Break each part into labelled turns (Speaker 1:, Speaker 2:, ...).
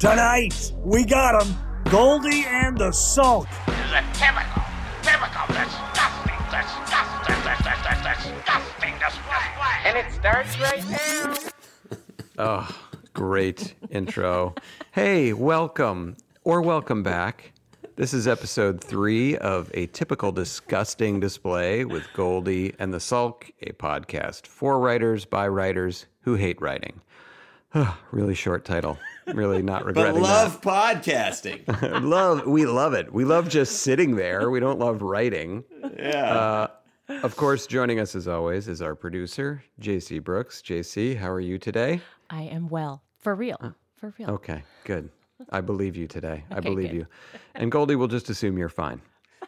Speaker 1: Tonight, we got 'em. Goldie and the Sulk.
Speaker 2: This is a typical, typical disgusting, disgusting, disgusting, disgusting display. And it starts right now.
Speaker 3: Oh, great intro. Hey, welcome or welcome back. This is episode three of a typical disgusting display with Goldie and the Sulk, a podcast for writers by writers who hate writing. really short title. Really not regretting.
Speaker 4: But
Speaker 3: regretting
Speaker 4: love podcasting.
Speaker 3: love. We love it. We love just sitting there. We don't love writing.
Speaker 4: Yeah.
Speaker 3: Uh, of course, joining us as always is our producer, JC Brooks. JC, how are you today?
Speaker 5: I am well. For real. Uh, For real.
Speaker 3: Okay, good. I believe you today. I believe
Speaker 5: good.
Speaker 3: you. And Goldie will just assume you're fine.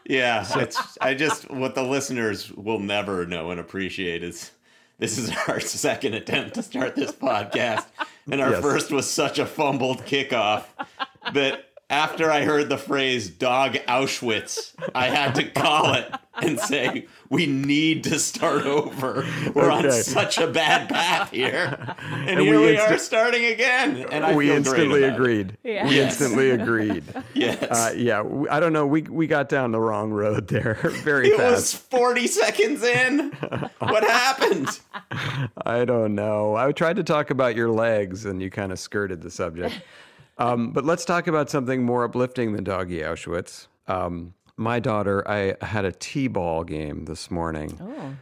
Speaker 4: yeah. It's, I just, what the listeners will never know and appreciate is this is our second attempt to start this podcast. And our
Speaker 3: Yes.
Speaker 4: first was such a fumbled kickoff that after I heard the phrase dog Auschwitz, I had to call it and say, we need to start over. We're on such a bad path here. And,
Speaker 3: And
Speaker 4: here
Speaker 3: we
Speaker 4: we,
Speaker 3: insta-
Speaker 4: are starting again. And I
Speaker 3: we
Speaker 4: feel
Speaker 3: instantly
Speaker 4: great
Speaker 3: agreed.
Speaker 5: Yeah.
Speaker 3: We
Speaker 4: Yes.
Speaker 3: instantly agreed.
Speaker 4: Yes.
Speaker 3: Uh, yeah, I don't know. We we got down the wrong road there very fast.
Speaker 4: It was 40 seconds in. What happened?
Speaker 3: I don't know. I tried to talk about your legs, and you kind of skirted the subject. Um, but let's talk about something more uplifting than doggy Auschwitz. Um, my daughter, I had a t-ball game this morning.
Speaker 5: Oh.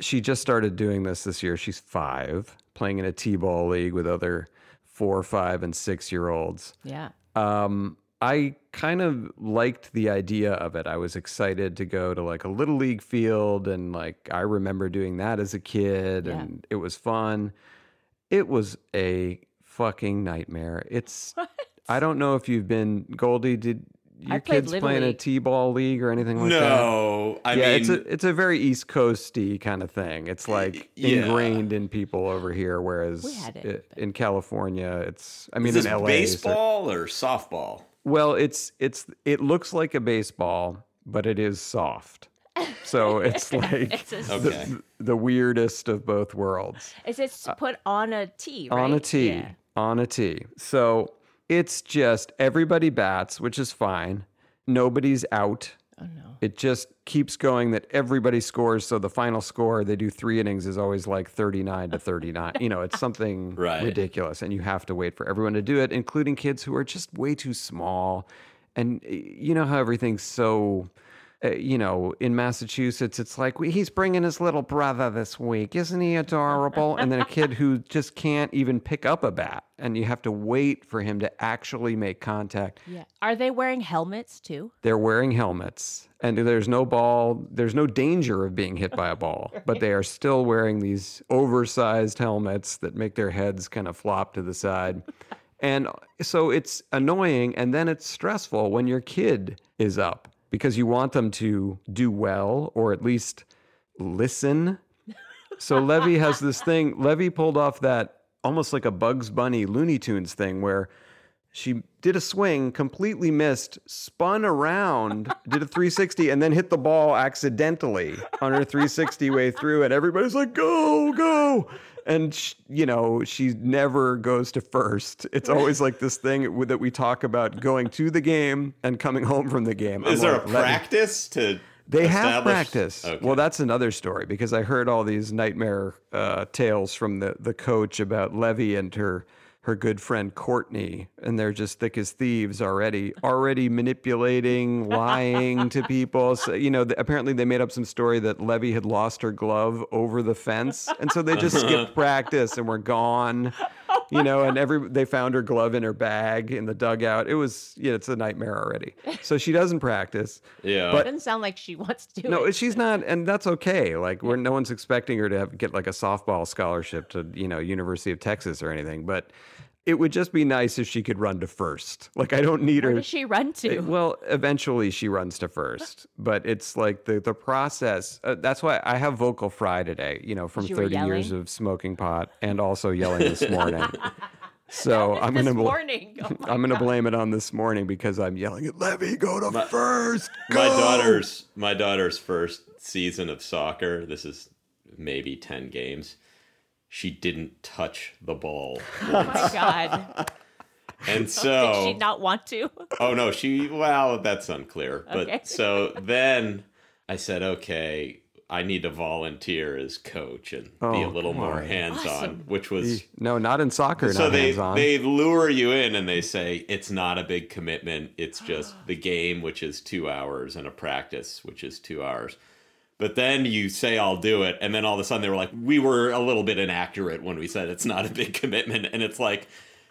Speaker 3: she just started doing this this year. She's five, playing in a t-ball league with other four, five, and six-year-olds.
Speaker 5: Yeah.
Speaker 3: Um, I kind of liked the idea of it. I was excited to go to like a little league field, and like I remember doing that as a kid,
Speaker 5: Yeah.
Speaker 3: and it was fun. It was a fucking nightmare. It's. I don't know if you've been Goldie. Did your kids
Speaker 5: Little
Speaker 3: play in a
Speaker 5: League.
Speaker 3: t-ball league or anything like that?
Speaker 4: No, I
Speaker 3: yeah,
Speaker 4: mean,
Speaker 3: it's a it's a very East Coasty kind of thing. It's like
Speaker 4: yeah.
Speaker 3: ingrained in people over here, whereas
Speaker 5: We had it,
Speaker 3: i- in California, it's I mean
Speaker 4: is this
Speaker 3: in LA, so-
Speaker 4: baseball or softball?
Speaker 3: well, it's it's it looks like a baseball, but it is soft. So it's like
Speaker 5: It's a,
Speaker 4: Okay.
Speaker 3: the, the weirdest of both worlds.
Speaker 5: Is it uh, put on a tee, right?
Speaker 3: On a tee.
Speaker 5: Yeah.
Speaker 3: On a tee. So it's just everybody bats, which is fine. Nobody's out.
Speaker 5: Oh no.
Speaker 3: it just keeps going that everybody scores. So the final score, they do three innings, is always like 39 to 39. you know, it's something
Speaker 4: Right.
Speaker 3: ridiculous. And you have to wait for everyone to do it, including kids who are just way too small. And you know how everything's so. Uh, you know, in Massachusetts, it's like he's bringing his little brother this week. Isn't he adorable? And then a kid who just can't even pick up a bat, and you have to wait for him to actually make contact.
Speaker 5: Yeah. Are they wearing helmets too?
Speaker 3: They're wearing helmets, and there's no ball, there's no danger of being hit by a ball, but they are still wearing these oversized helmets that make their heads kind of flop to the side. And so it's annoying, and then it's stressful when your kid is up because you want them to do well or at least listen. So Levy has this thing. Levy pulled off that almost like a Bugs Bunny Looney Tunes thing where she did a swing, completely missed, spun around, did a 360, and then hit the ball accidentally on her 360 way through. And everybody's like, go, go. And, sh- you know, she never goes to first. It's always like this thing that we talk about going to the game and coming home from the game. I'm
Speaker 4: Is there
Speaker 3: like,
Speaker 4: a
Speaker 3: "Let me-
Speaker 4: practice to?
Speaker 3: they have practice.
Speaker 4: Okay.
Speaker 3: Well, that's another story because I heard all these nightmare uh, tales from the, the coach about Levy and her her good friend Courtney, and they're just thick as thieves already, already manipulating, lying to people. So, you know, th- apparently they made up some story that Levy had lost her glove over the fence, and so they just skipped practice and were gone. You know, and every they found her glove in her bag in the dugout. It was, yeah, it's a nightmare already. So she doesn't practice.
Speaker 4: Yeah.
Speaker 3: But- it
Speaker 5: Doesn't sound like she wants to do
Speaker 3: No,
Speaker 5: it.
Speaker 3: she's not, and that's okay. Like, we're no one's expecting her to have, get like a softball scholarship to, you know, University of Texas or anything. But it would just be nice if she could run to first. Like, I don't need
Speaker 5: Where
Speaker 3: her.
Speaker 5: does she run to?
Speaker 3: Uh, Well, eventually she runs to first, but it's like the the process. Uh, that's why I have vocal fry today. You know, from
Speaker 5: You
Speaker 3: thirty years of smoking pot and also yelling this morning. So I'm gonna bl-
Speaker 5: morning. Oh
Speaker 3: I'm gonna
Speaker 5: God.
Speaker 3: blame it on this morning because I'm yelling at Levy. Go to first.
Speaker 4: my daughter's my daughter's first season of soccer. This is maybe ten games. She didn't touch the ball,
Speaker 5: Oh my god.
Speaker 4: and so
Speaker 5: Did she not want to?
Speaker 4: Oh no, she well, that's unclear. But
Speaker 5: Okay.
Speaker 4: so then I said, okay, I need to volunteer as coach and be
Speaker 3: Oh,
Speaker 4: a little more hands on,
Speaker 5: Awesome.
Speaker 4: which was
Speaker 3: No, not in soccer.
Speaker 4: so
Speaker 3: not
Speaker 4: they
Speaker 3: hands on.
Speaker 4: they lure you in and they say it's not a big commitment. It's just the game, which is two hours, and a practice, which is two hours. But then you say I'll do it, and then all of a sudden they were like, we were a little bit inaccurate when we said it's not a big commitment, and it's like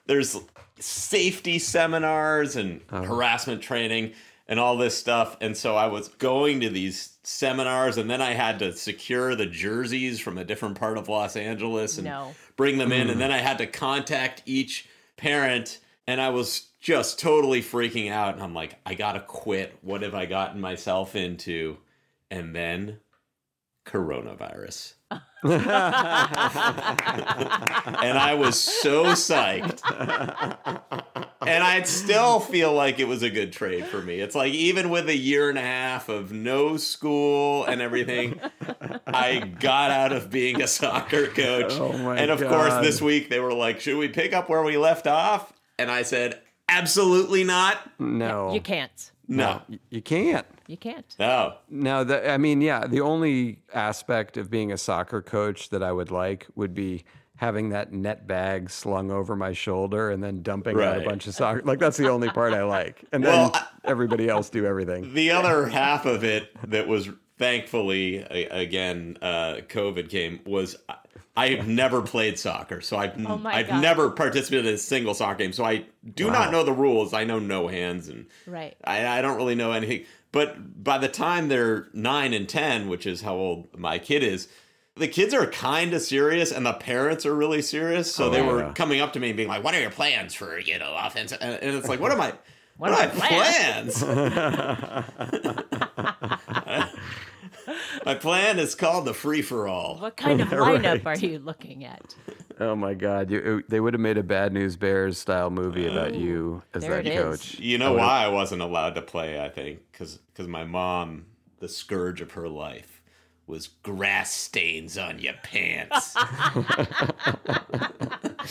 Speaker 4: there's safety seminars and oh. harassment training and all this stuff, and so I was going to these seminars, and then I had to secure the jerseys from a different part of Los Angeles and
Speaker 5: No.
Speaker 4: bring them in, and mm. then I had to contact each parent, and I was just totally freaking out, and I'm like, I gotta quit. What have I gotten myself into? And then coronavirus. and I was so psyched. And I'd still feel like it was a good trade for me. It's like even with a year and a half of no school and everything, I got out of being a soccer coach.
Speaker 3: Oh
Speaker 4: and of course, this week they were like, "Should we pick up where we left off?" And I said, "Absolutely not.
Speaker 3: no,
Speaker 5: You can't.
Speaker 4: No,
Speaker 3: Y- You can't.
Speaker 5: You can't.
Speaker 4: no."
Speaker 3: No, the, I mean, yeah, the only aspect of being a soccer coach that I would like would be having that net bag slung over my shoulder and then dumping out a bunch of soccer. Like that's the only part I like, and then
Speaker 4: Well, I-
Speaker 3: everybody else do everything.
Speaker 4: the other half of it that was thankfully again uh, COVID came was I- I've never played soccer, so I've
Speaker 5: Oh
Speaker 4: I've
Speaker 5: God.
Speaker 4: never participated in a single soccer game, so I do not know the rules. I know no hands and
Speaker 5: Right.
Speaker 4: I, I don't really know anything. But by the time they're nine and ten, which is how old my kid is. The kids are kind of serious, and the parents are really serious. So
Speaker 3: Oh,
Speaker 4: they were coming up to me and being like, "What are your plans for you know offense?" And, and it's like, "What are my what,
Speaker 5: What
Speaker 4: are
Speaker 5: are
Speaker 4: my
Speaker 5: my
Speaker 4: plans?" My plan is called the free for all.
Speaker 5: What kind of
Speaker 3: Right.
Speaker 5: lineup are you looking at?
Speaker 3: Oh my God, you, they would have made a Bad News Bears style movie about oh, you as
Speaker 5: There
Speaker 3: that
Speaker 5: it is.
Speaker 3: coach.
Speaker 4: You know
Speaker 3: would've-
Speaker 4: why I wasn't allowed to play? I think because because my mom, the scourge of her life, was grass stains on your pants.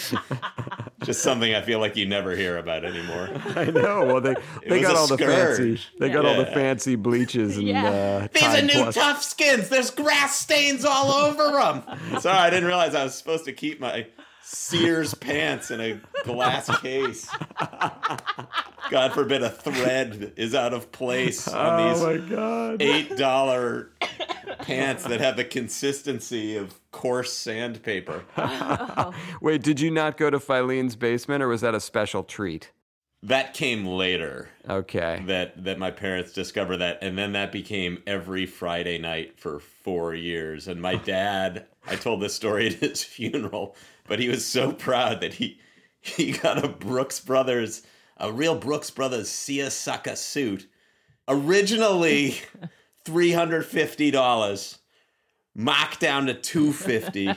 Speaker 4: Just something I feel like you never hear about anymore.
Speaker 3: I know. Well, they they got
Speaker 4: a
Speaker 3: all the fancy.
Speaker 4: scourge.
Speaker 3: They got all the fancy bleaches and
Speaker 5: Yeah.
Speaker 3: uh,
Speaker 4: These are new
Speaker 3: Plus.
Speaker 4: tough skins. There's grass stains all over them. Sorry, I didn't realize I was supposed to keep my Sears pants in a glass case. God forbid a thread is out of place on oh, these
Speaker 3: Oh my God.
Speaker 4: eight dollar pants that have the consistency of coarse sandpaper. Oh.
Speaker 3: Wait, did you not go to Filene's basement, or was that a special treat?
Speaker 4: That came later.
Speaker 3: Okay.
Speaker 4: That that my parents discovered that, and then that became every Friday night for four years. And my dad, I told this story at his funeral, but he was so proud that he he got a Brooks Brothers, a real Brooks Brothers seersucker suit, originally three hundred fifty dollars, mocked down to two fifty,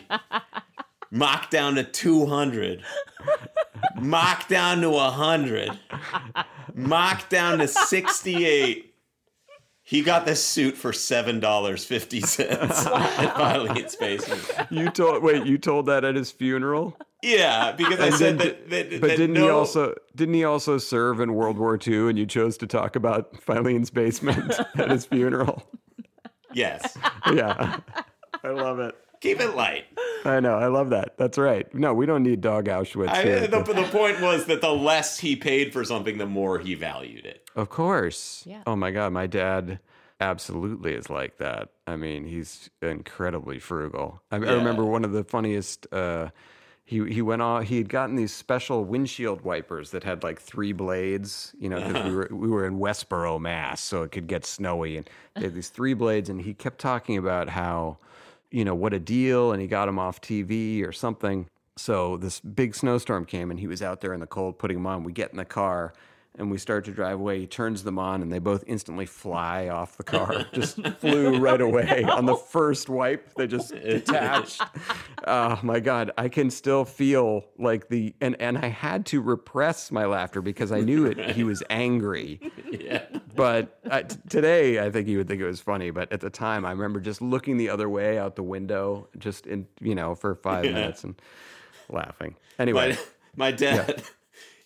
Speaker 4: mocked down to two hundred, mocked down to hundred, mocked down to sixty eight. He got this suit for seven dollars fifty cents at Filene's basement.
Speaker 3: You told wait, you told that at his funeral?
Speaker 4: Yeah, because I
Speaker 3: And
Speaker 4: said
Speaker 3: then
Speaker 4: that, that,
Speaker 3: But
Speaker 4: that
Speaker 3: didn't
Speaker 4: no,
Speaker 3: he also didn't he also serve in World War II and you chose to talk about Filene's basement at his funeral?
Speaker 4: Yes,
Speaker 3: Yeah. I love it.
Speaker 4: keep it light.
Speaker 3: I know. I love that. That's right. No, we don't need dog Auschwitz
Speaker 4: I,
Speaker 3: here.
Speaker 4: the, the point was that the less he paid for something, the more he valued it.
Speaker 3: Of course.
Speaker 5: Yeah.
Speaker 3: Oh my God, my dad absolutely is like that. I mean, he's incredibly frugal. I, I remember one of the funniest. Uh, he he went on. He had gotten these special windshield wipers that had like three blades. You know, because we were we were in Westboro, Mass, so it could get snowy, and they had these three blades. And he kept talking about how, you know, what a deal, and he got him off TV or something. So this big snowstorm came, and he was out there in the cold putting them on. We get in the car. And we start to drive away. He turns them on, and they both instantly fly off the car. Just flew right away on the first wipe. They just detached. Oh my god, I can still feel like the and and I had to repress my laughter because I knew it. He was angry.
Speaker 4: Yeah.
Speaker 3: But uh, t- today, I think he would think it was funny. But at the time, I remember just looking the other way out the window, just in you know for five
Speaker 4: Yeah.
Speaker 3: minutes and laughing. Anyway,
Speaker 4: My my dad,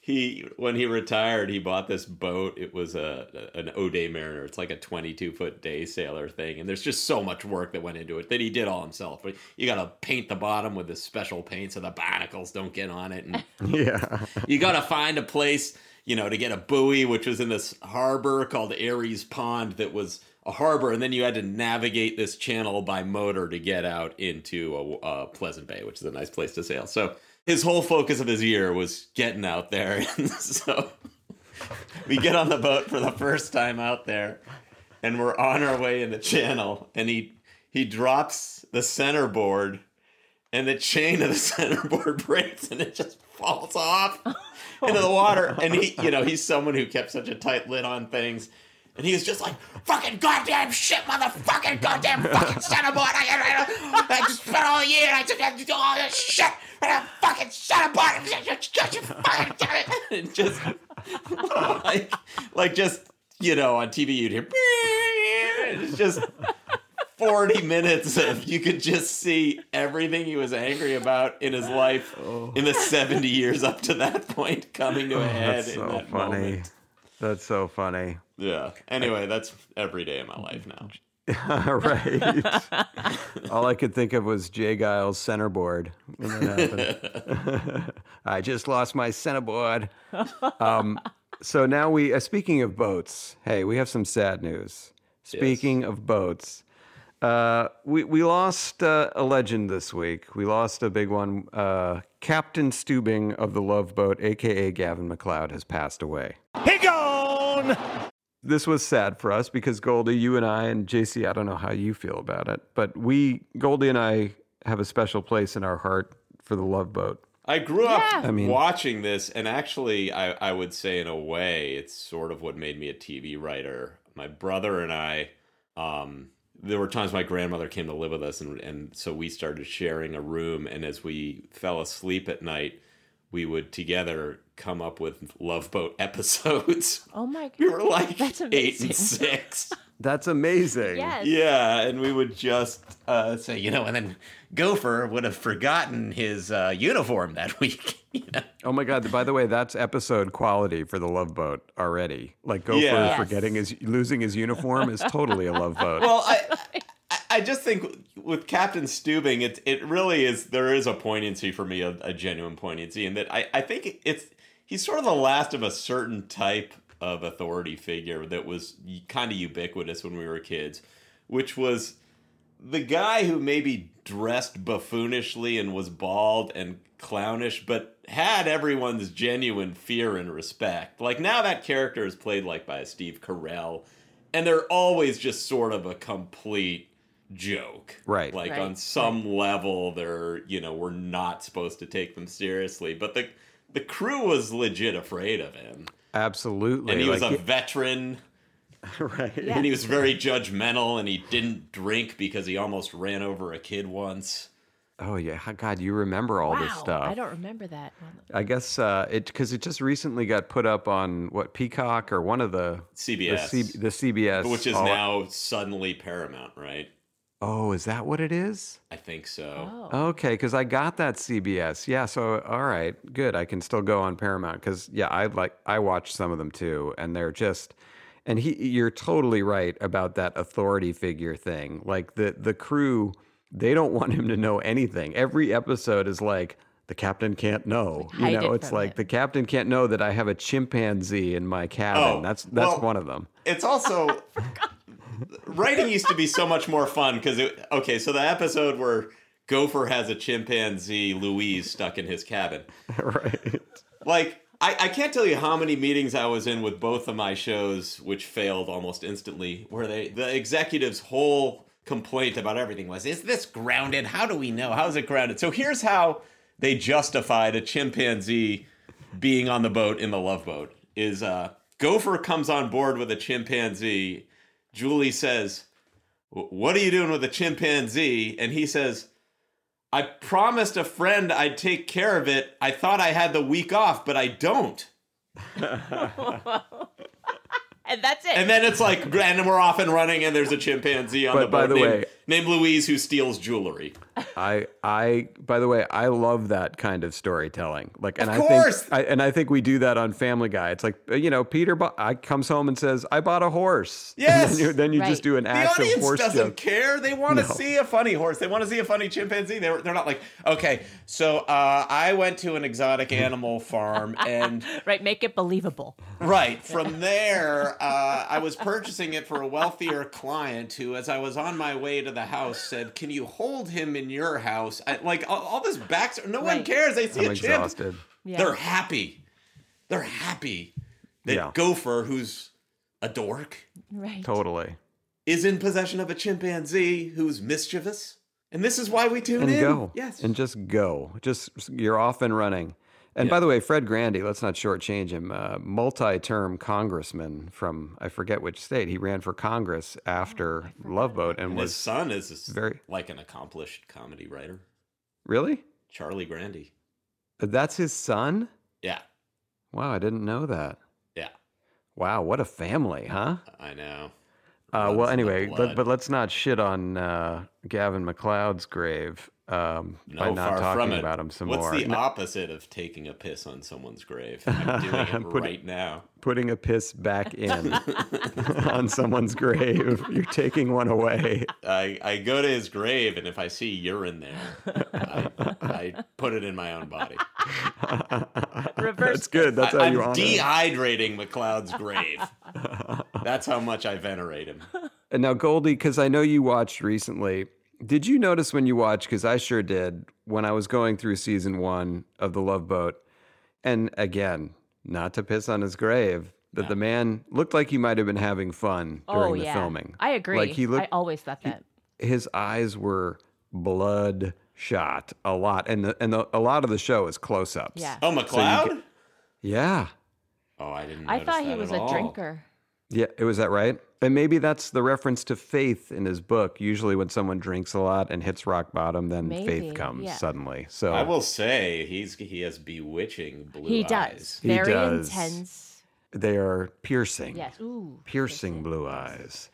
Speaker 4: he when he retired, he bought this boat. It was a an O'Day Mariner. It's like a 22 foot day sailor thing, and there's just so much work that went into it that he did all himself. But you got to paint the bottom with this special paint so the barnacles don't get on it, and
Speaker 3: yeah,
Speaker 4: you got to find a place, you know, to get a buoy, which was in this harbor called Arey's Pond that was a harbor, and then you had to navigate this channel by motor to get out into a, a Pleasant Bay, which is a nice place to sail. So his whole focus of his year was getting out there, so we get on the boat for the first time out there, and we're on our way in the channel, and he he drops the centerboard and the chain of the centerboard breaks and it just falls off into the water. And he, you know, he's someone who kept such a tight lid on things. And he was just like, fucking goddamn shit, motherfucking goddamn fucking centerboard. I, I, I just spent all year, I just had to do all this shit. And I'm fucking centerboard. Fucking damn it. And just like, like just, you know, on TV you'd hear, it's just 40 minutes of you could just see everything he was angry about in his life oh. in the 70 years up to that point coming to a oh, head
Speaker 3: that's
Speaker 4: in
Speaker 3: so
Speaker 4: that
Speaker 3: funny.
Speaker 4: moment.
Speaker 3: That's so funny.
Speaker 4: Yeah. Anyway, that's every day of my life now.
Speaker 3: right. All I could think of was J. Geils' centerboard when that happened. I just lost my centerboard. Um, so now we, uh, speaking of boats, hey, we have some sad news. Speaking of boats, uh, we, we lost uh, a legend this week. We lost a big one. Uh, Captain Stubing of the Love Boat, aka Gavin MacLeod, has passed away.
Speaker 1: He gone!
Speaker 3: This was sad for us because Goldie, you and I, and JC, I don't know how you feel about it, but we, Goldie and I, have a special place in our heart for the Love Boat.
Speaker 4: I grew up
Speaker 5: Yeah.
Speaker 3: I mean-
Speaker 4: watching this, and actually, I, I would say, in a way, it's sort of what made me a TV writer. My brother and I, um, there were times my grandmother came to live with us, and, and so we started sharing a room. And as we fell asleep at night, we would together come up with Love Boat episodes.
Speaker 5: Oh my god.
Speaker 4: we were like
Speaker 5: That's
Speaker 4: eight and six.
Speaker 3: That's amazing.
Speaker 5: Yes.
Speaker 4: Yeah, and we would just uh, say, you know, and then Gopher would have forgotten his uh, uniform that week. You know?
Speaker 3: Oh my God! By the way, that's episode quality for the Love Boat already. Like Gopher
Speaker 4: Yeah.
Speaker 3: Forgetting his losing his uniform is totally a Love Boat.
Speaker 4: Well, I, I, I just think with Captain Stubing, it it really is. There is a poignancy for me, a, a genuine poignancy, in that I, I think it's he's sort of the last of a certain type of authority figure that was kind of ubiquitous when we were kids, which was the guy who maybe dressed buffoonishly and was bald and clownish, but had everyone's genuine fear and respect. Like now that character is played like by Steve Carell, and they're always just sort of a complete joke.
Speaker 3: Right.
Speaker 4: Like
Speaker 5: Right.
Speaker 4: on some level they're, you know, we're not supposed to take them seriously. But the the crew was legit afraid of him.
Speaker 3: Absolutely.
Speaker 4: And he was
Speaker 3: Like,
Speaker 4: a veteran
Speaker 3: right.
Speaker 5: Yeah.
Speaker 4: and he was very judgmental and he didn't drink because he almost ran over a kid once.
Speaker 3: Oh yeah, God, you remember all
Speaker 5: wow.
Speaker 3: this stuff.
Speaker 5: I don't remember that.
Speaker 3: I guess uh, it because it just recently got put up on what Peacock or one of the
Speaker 4: CBS.
Speaker 3: the, C, the CBS,
Speaker 4: Which is
Speaker 3: all-
Speaker 4: now suddenly Paramount, right?
Speaker 3: Oh, is that what it is?
Speaker 4: I think so.
Speaker 5: Oh.
Speaker 3: Okay, because I got that CBS. Yeah, so all right, good. I can still go on Paramount because yeah, I like I watch some of them too, and they're just. And he, you're totally right about that authority figure thing. Like the the crew, they don't want him to know anything. Every episode is like the captain can't know.
Speaker 5: Hide
Speaker 3: you know,
Speaker 5: it
Speaker 3: it's like
Speaker 5: him.
Speaker 3: the captain can't know that I have a chimpanzee in my cabin.
Speaker 4: Oh,
Speaker 3: that's that's
Speaker 4: well-
Speaker 3: one of them.
Speaker 4: It's also writing used to be so much more fun because it okay, so the episode where Gopher has a chimpanzee, Louise, stuck in his cabin.
Speaker 3: right.
Speaker 4: Like, I, I can't tell you how many meetings I was in with both of my shows, which failed almost instantly, where they the executives' whole complaint about everything was, "Is this grounded? How do we know? How is it grounded?" So here's how they justified a chimpanzee being on the boat in the Love Boat: is uh, Gopher comes on board with a chimpanzee. Julie says, "What are you doing with a chimpanzee?" And he says. I promised a friend I'd take care of it. I thought I had the week off, but I don't.
Speaker 5: and that's it.
Speaker 4: And then it's like, and we're off and running, and there's a chimpanzee on
Speaker 3: But
Speaker 4: the
Speaker 3: by the
Speaker 4: named,
Speaker 3: way-
Speaker 4: named Louise who steals jewelry.
Speaker 3: I I by the way, I love that kind of storytelling. Like, and
Speaker 4: Of
Speaker 3: I think, I, and I think we do that on Family Guy. It's like you know, Peter bu- I comes home and says, "I bought a horse." And
Speaker 4: Yes!
Speaker 3: then you, then you
Speaker 5: Right.
Speaker 3: just do an
Speaker 4: The
Speaker 3: act of
Speaker 4: audience
Speaker 3: horse
Speaker 4: doesn't
Speaker 3: joke.
Speaker 4: care. They want to
Speaker 3: No.
Speaker 4: see a funny horse. They want to see a funny chimpanzee. They're, they're not like, okay, so uh, I went to an exotic animal farm and
Speaker 5: right, make it believable.
Speaker 4: Right. From there, uh, I was purchasing it for a wealthier client who, as I was on my way to the house, said, Can you hold him in your house? I, like, all, all this back. No one cares. They see
Speaker 3: I'm
Speaker 4: a chimp.
Speaker 3: exhausted.
Speaker 5: Yeah.
Speaker 4: They're happy. They're happy that
Speaker 3: Yeah.
Speaker 4: Gopher, who's a dork,
Speaker 5: right.
Speaker 3: Totally.
Speaker 4: is in possession of a chimpanzee who's mischievous. And this is why we tune
Speaker 3: And
Speaker 4: in.
Speaker 3: go.
Speaker 4: Yes.
Speaker 3: And just go. Just you're off and running. And by the way, Fred Grandy, let's not shortchange him. Uh, multi-term congressman from I forget which state. He ran for Congress after Love Boat and
Speaker 4: and his son is
Speaker 3: very-
Speaker 4: like an accomplished comedy writer,
Speaker 3: really.
Speaker 4: Charlie Grandy.
Speaker 3: That's his son.
Speaker 4: Yeah.
Speaker 3: Wow, I didn't know that.
Speaker 4: Yeah.
Speaker 3: Wow, what a family, huh?
Speaker 4: I know.
Speaker 3: Uh, well, anyway, but but let's not shit on uh, Gavin MacLeod's grave um, by not
Speaker 4: far
Speaker 3: talking
Speaker 4: from it.
Speaker 3: about him some
Speaker 4: What's
Speaker 3: more.
Speaker 4: the
Speaker 3: No,
Speaker 4: opposite of taking a piss on someone's grave? I'm doing it
Speaker 3: Put-
Speaker 4: right now.
Speaker 3: putting a piss back in on someone's grave. You're taking one away.
Speaker 4: I, I go to his grave, and if I see urine there, I, I put it in my own body.
Speaker 5: Reverse
Speaker 3: That's good. That's how
Speaker 4: I, am
Speaker 3: you honor.
Speaker 4: dehydrating MacLeod's grave. That's how much I venerate him.
Speaker 3: And now, Goldie, because I know you watched recently. Did you notice when you watched? Because I sure did when I was going through season one of The Love Boat. And again, not to piss on his grave, that the man looked like he might have been having fun oh, during
Speaker 5: oh
Speaker 3: the
Speaker 5: yeah.
Speaker 3: filming.
Speaker 5: I agree.
Speaker 3: Like he looked,
Speaker 5: I always thought that.
Speaker 3: his eyes were bloodshot a lot, and the, and the, a lot of the show is close ups.
Speaker 5: Yeah.
Speaker 4: Oh, MacLeod?
Speaker 3: yeah,
Speaker 4: oh, I didn't. Know.
Speaker 5: I
Speaker 4: notice
Speaker 5: thought he
Speaker 4: that
Speaker 5: was
Speaker 4: at
Speaker 5: a
Speaker 4: all.
Speaker 5: drinker.
Speaker 3: yeah. It was that right? And maybe that's the reference to faith in his book. Usually, when someone drinks a lot and hits rock bottom, then
Speaker 5: Maybe,
Speaker 3: faith comes
Speaker 5: yeah.
Speaker 3: suddenly. So
Speaker 4: I will say he's he has bewitching blue
Speaker 5: He
Speaker 4: eyes.
Speaker 5: does.
Speaker 3: He
Speaker 5: Very
Speaker 3: does.
Speaker 5: intense.
Speaker 3: they are piercing.
Speaker 5: Yes. Ooh.
Speaker 3: piercing blue eyes.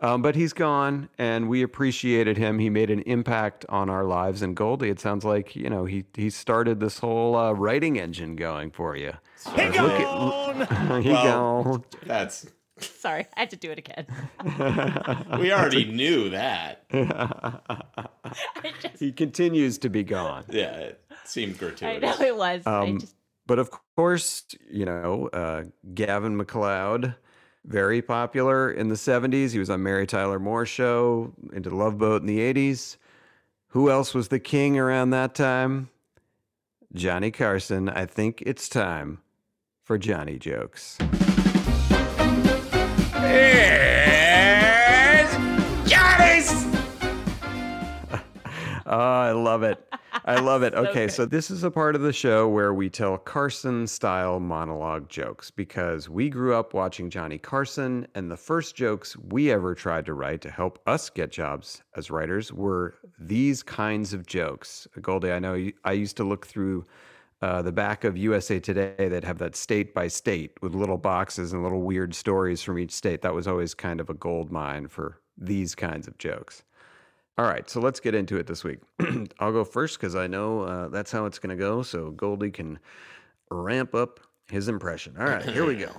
Speaker 3: Um, but he's gone, and we appreciated him. He made an impact on our lives. And Goldie, it sounds like you know he he started this whole uh, writing engine going for you.
Speaker 1: He gone.
Speaker 3: at he
Speaker 4: Well-
Speaker 3: gone.
Speaker 4: That's
Speaker 5: Sorry, I had to do it again.
Speaker 4: we already knew that.
Speaker 5: Just,
Speaker 3: He continues to be gone.
Speaker 4: Yeah, it seemed
Speaker 5: I
Speaker 4: gratuitous.
Speaker 5: know it was. I
Speaker 3: Um,
Speaker 5: just,
Speaker 3: But of course, you know, uh, Gavin MacLeod, very popular in the 70s. He was on Mary Tyler Moore show, into Love Boat in the 80s. Who else was the king around that time? Johnny Carson. I think it's time for Johnny jokes. Oh, I love it. I love it. Okay, so this is a part of the show where we tell Carson style monologue jokes because we grew up watching Johnny Carson, and the first jokes we ever tried to write to help us get jobs as writers were these kinds of jokes. Goldie, I know you, I used to look through uh, the back of USA Today that have that state by state with little boxes and little weird stories from each state. That was always kind of a gold mine for these kinds of jokes. All right, so let's get into it this week. I'll go first because I know uh, that's how it's going to go. So Goldie can ramp up his impression. All right, here we go.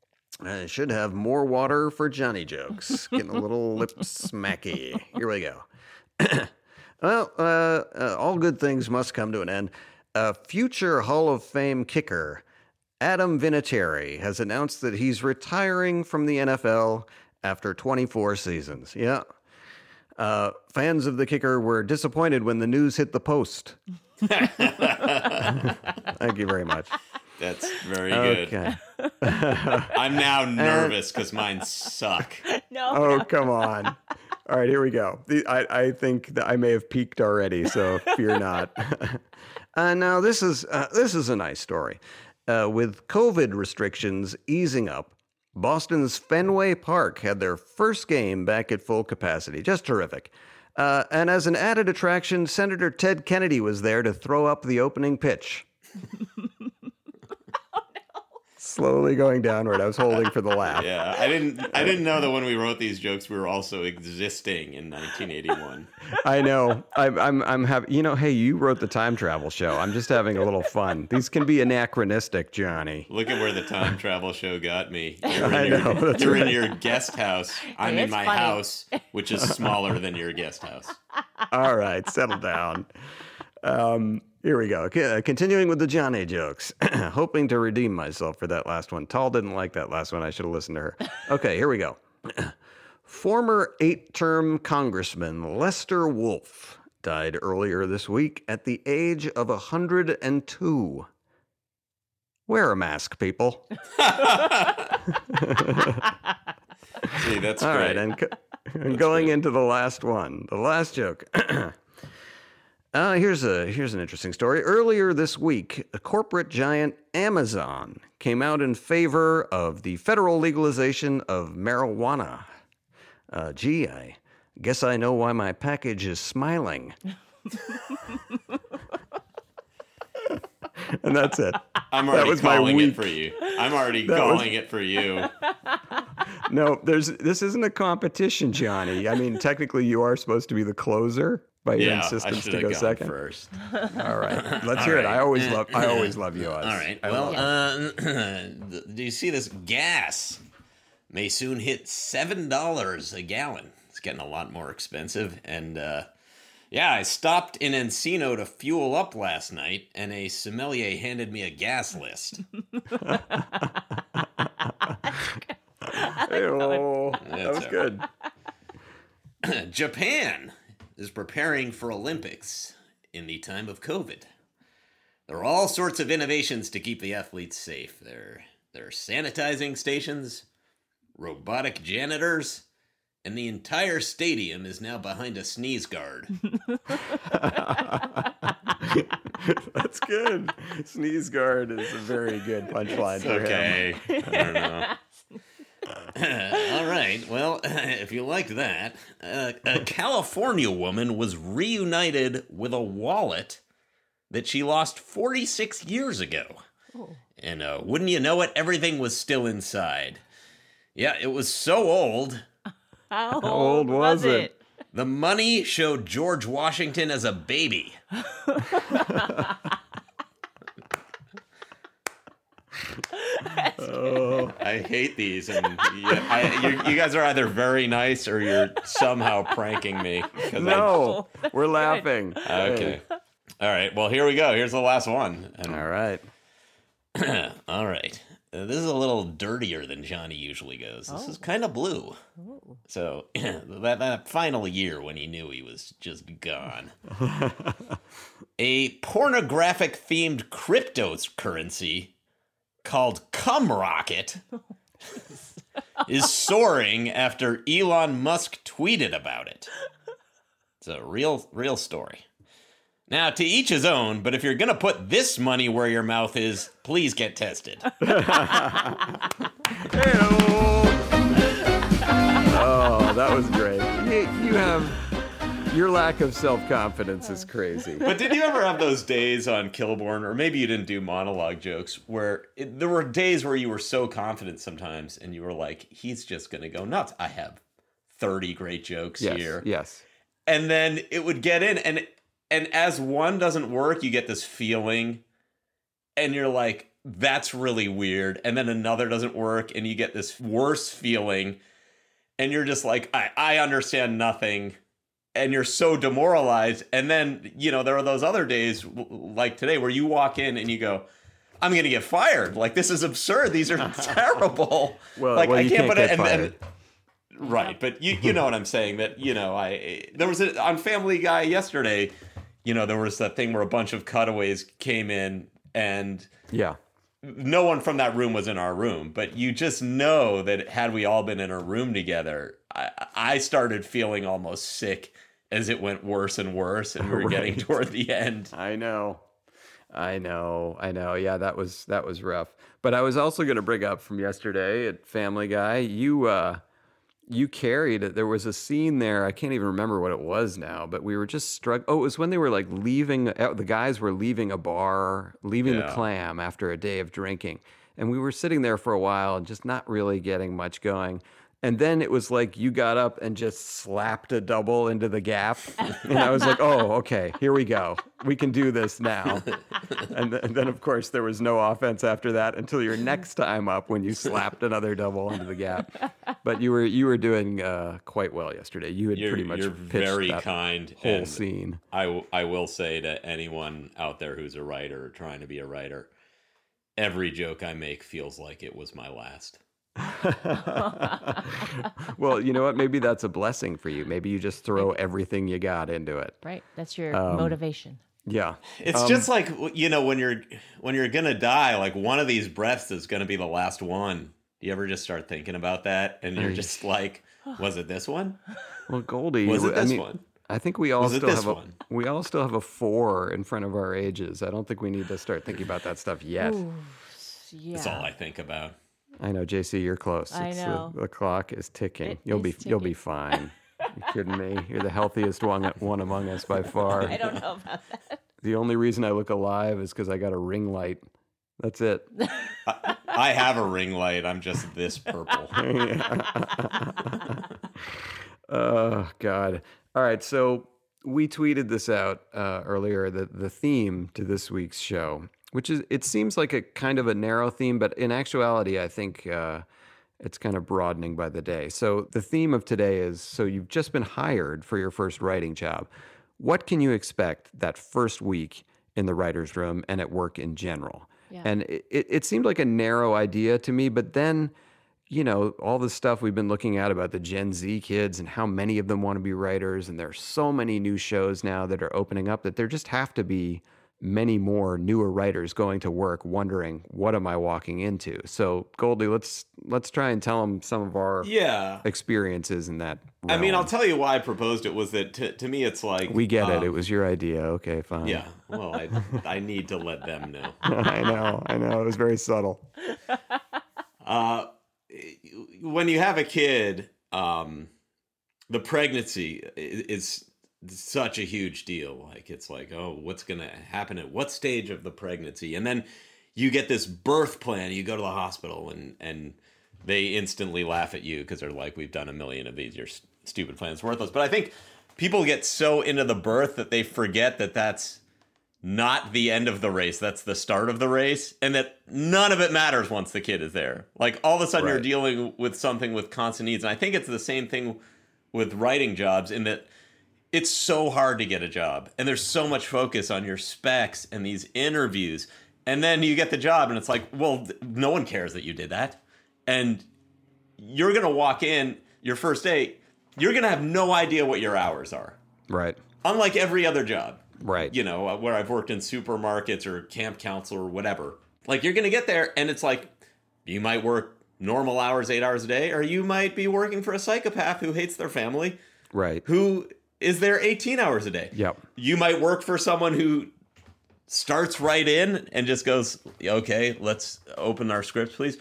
Speaker 3: I should have more water for Johnny jokes. Getting a little lip smacky. Here we go. well, uh, uh, all good things must come to an end. A future Hall of Fame kicker, Adam Vinatieri, has announced that he's retiring from the NFL after 24 seasons. Yeah. Uh, fans of the kicker were disappointed when the news hit the post. Thank you very much.
Speaker 4: That's very good.
Speaker 3: Okay.
Speaker 4: I'm now nervous because mine suck.
Speaker 5: No.
Speaker 3: Oh,
Speaker 5: no.
Speaker 3: come on. All right, here we go. The, I, I think that I may have peaked already, so fear not. Uh, now, this is uh, this is a nice story. Uh, with COVID restrictions easing up, Boston's Fenway Park had their first game back at full capacity. Just terrific. Uh, and as an added attraction, Senator Ted Kennedy was there to throw up the opening pitch. Slowly going downward. I was holding for the laugh.
Speaker 4: Yeah, I didn't. I didn't know that when we wrote these jokes, we were also existing in 1981.
Speaker 3: I know. I'm. I'm. I'm having. You know. Hey, you wrote the time travel show. I'm just having a little fun. These can be anachronistic, Johnny.
Speaker 4: Look at where the time travel show got me. You're in,
Speaker 3: I
Speaker 4: your,
Speaker 3: know, that's
Speaker 4: you're in your guest house. I'm in my
Speaker 5: funny.
Speaker 4: house, which is smaller than your guest house.
Speaker 3: All right, settle down. Um, here we go. C- uh, continuing with the Johnny jokes. Hoping to redeem myself for that last one. Tall didn't like that last one. I should have listened to her. Okay, here we go. Former eight-term Congressman Lester Wolff died earlier this week at the age of 102. Wear a mask, people.
Speaker 4: See, that's
Speaker 3: All right,
Speaker 4: great.
Speaker 3: and, co- and going into the last one, the last joke. uh, here's a here's an interesting story. Earlier this week, a corporate giant Amazon came out in favor of the federal legalization of marijuana. Uh, gee, I guess I know why my package is smiling. and that's it.
Speaker 4: I'm already
Speaker 3: was my
Speaker 4: calling it for you. I'm already
Speaker 3: That was-
Speaker 4: calling it for you.
Speaker 3: No, there's this isn't a competition, Johnny. I mean, technically, you are supposed to be the closer by your
Speaker 4: Yeah,
Speaker 3: insistence to go
Speaker 4: gone
Speaker 3: second.
Speaker 4: first.
Speaker 3: All right, let's
Speaker 4: All
Speaker 3: hear it. I always love. I always love you. Oz.
Speaker 4: All right.
Speaker 3: I
Speaker 4: Well, uh, do you see this gas may soon hit seven dollars a gallon? It's getting a lot more expensive, and uh, yeah, I stopped in Encino to fuel up last night, and a sommelier handed me a gas list.
Speaker 3: Ew, that was good.
Speaker 4: Japan is preparing for Olympics in the time of COVID. There are all sorts of innovations to keep the athletes safe. There, there are sanitizing stations, robotic janitors, and the entire stadium is now behind a sneeze guard.
Speaker 3: That's good. Sneeze guard is a very good punchline for him.
Speaker 4: Okay. I don't know. All right. Well, if you liked that, uh, a California woman was reunited with a wallet that she lost 46 years ago. And uh, wouldn't you know it, everything was still inside. Yeah, it was so old.
Speaker 5: How old,
Speaker 3: old was it?
Speaker 4: The money showed George Washington as a baby.
Speaker 3: Oh,
Speaker 4: I hate these, and you, I, you, you guys are either very nice or you're somehow pranking me. 'cause I-
Speaker 3: no, we're laughing.
Speaker 4: okay. All right. Well, here we go. Here's the last one. And,
Speaker 3: All right.
Speaker 4: all right. Uh, this is a little dirtier than Johnny usually goes. This is kind of blue. So that that final year when he knew he was just gone. a pornographic themed cryptocurrency called Cum Rocket is soaring after Elon Musk tweeted about it. It's a real real story. Now, to each his own, but if you're going to put this money where your mouth is, please get tested.
Speaker 3: Oh, that was great. You, you have your lack of self confidence is crazy.
Speaker 4: But did you ever have those days on Kilborn, or maybe you didn't do monologue jokes, where it, there were days where you were so confident sometimes, and you were like, "He's just gonna go nuts." I have thirty great jokes
Speaker 3: Yes.
Speaker 4: here,
Speaker 3: Yes.
Speaker 4: and then it would get in, and and as one doesn't work, you get this feeling, and you're like, "That's really weird," and then another doesn't work, and you get this worse feeling, and you're just like, "I I understand nothing." And you're so demoralized. And then, you know, there are those other days like today where you walk in and you go, I'm going to get fired. Like, this is absurd. These are terrible.
Speaker 3: Well,
Speaker 4: like,
Speaker 3: well,
Speaker 4: I can't
Speaker 3: can't
Speaker 4: put it.
Speaker 3: get
Speaker 4: And, and Right, but you you know what I'm saying that you know I there was a on Family Guy yesterday, you know there was that thing where a bunch of cutaways came in and
Speaker 3: Yeah.
Speaker 4: no one from that room was in our room, but you just know that had we all been in a room together, I, I started feeling almost sick as it went worse and worse, and we were getting
Speaker 3: Right.
Speaker 4: toward the end.
Speaker 3: I know. I know. I know. Yeah, that was that was rough. But I was also going to bring up from yesterday at Family Guy, you uh you carried it. There was a scene there. I can't even remember what it was now, but we were just struck. Oh, it was when they were like leaving. uh, The guys were leaving a bar, leaving the clam after a day of drinking, and we were sitting there for a while and just not really getting much going. And then it was like you got up and just slapped a double into the gap, and I was like, "Oh, okay, here we go. We can do this now." And, th- and then, of course, there was no offense after that until your next time up when you slapped another double into the gap. But you were you were doing uh, quite well yesterday. You had
Speaker 4: You're,
Speaker 3: pretty much
Speaker 4: you're
Speaker 3: pitched
Speaker 4: very kind.
Speaker 3: whole scene.
Speaker 4: I, w- I will say to anyone out there who's a writer or trying to be a writer, every joke I make feels like it was my last.
Speaker 3: well, you know what? Maybe that's a blessing for you. Maybe you just throw everything you got into it.
Speaker 5: Right. That's your
Speaker 3: Um,
Speaker 5: motivation.
Speaker 3: Yeah.
Speaker 4: It's just like you know when you're when you're gonna die, like one of these breaths is gonna be the last one. Do you ever just start thinking about that, and you're just like, was it this one?
Speaker 3: Well, Goldie,
Speaker 4: Was it
Speaker 3: I
Speaker 4: this
Speaker 3: mean,
Speaker 4: one?
Speaker 3: I think we all
Speaker 4: Was
Speaker 3: still
Speaker 4: this
Speaker 3: have a
Speaker 4: one?
Speaker 3: we all still have a four in front of our ages. I don't think we need to start thinking about that stuff yet.
Speaker 5: Yeah.
Speaker 4: That's all I think about.
Speaker 3: I know, JC, you're close.
Speaker 5: I
Speaker 3: It's the-
Speaker 5: know.
Speaker 3: The, clock is ticking.
Speaker 5: It
Speaker 3: you'll be
Speaker 5: is
Speaker 3: you'll be fine. you kidding me? You're the healthiest one one among us by far.
Speaker 5: I don't know about that.
Speaker 3: The only reason I look alive is because I got a ring light. That's it.
Speaker 4: I have a ring light. I'm just this purple.
Speaker 3: oh God! All right, so we tweeted this out uh, earlier. The the theme to this week's show, which is it seems like a kind of a narrow theme, but in actuality, I think uh, it's kind of broadening by the day. So the theme of today is: so you've just been hired for your first writing job. What can you expect that first week in the writer's room and at work in general?
Speaker 5: Yeah.
Speaker 3: And it, it, it seemed like a narrow idea to me, but then you know, all the stuff we've been looking at about the Gen Z kids and how many of them want to be writers. And there's so many new shows now that are opening up that there just have to be many more newer writers going to work wondering, what am I walking into? So Goldie, let's let's try and tell them some of our
Speaker 4: Yeah.
Speaker 3: experiences in that.
Speaker 4: I mean, I'll tell you why I proposed it was that to, to me it's like
Speaker 3: we get it.
Speaker 4: um,
Speaker 3: It was your idea. Okay, fine.
Speaker 4: Yeah. Well, I I need to let them know.
Speaker 3: I know. I know. It was very subtle.
Speaker 4: Uh, when you have a kid, um, the pregnancy is such a huge deal. Like it's like, oh, what's gonna happen at what stage of the pregnancy? And then you get this birth plan. You go to the hospital and and they instantly laugh at you because they're like, we've done a million of these. Your s- stupid plan's worthless. But I think people get so into the birth that they forget that that's not the end of the race. That's the start of the race, and that none of it matters once the kid is there. Like all of a sudden, you're dealing with something with constant needs, and I think it's the same thing with writing jobs in that it's so hard to get a job, and there's so much focus on your specs and these interviews, and then you get the job, and it's like, well, no one cares that you did that, and you're gonna walk in your first day, you're gonna have no idea what your hours are,
Speaker 3: Right.
Speaker 4: unlike every other job
Speaker 3: Right.
Speaker 4: you know, uh, where I've worked in supermarkets or camp counselor or whatever. Like you're going to get there and it's like you might work normal hours, 8 hours a day or you might be working for a psychopath who hates their family
Speaker 3: Right.
Speaker 4: who is there 18 hours a day.
Speaker 3: Yep.
Speaker 4: You might work for someone who starts right in and just goes, "Okay, let's open our scripts, please."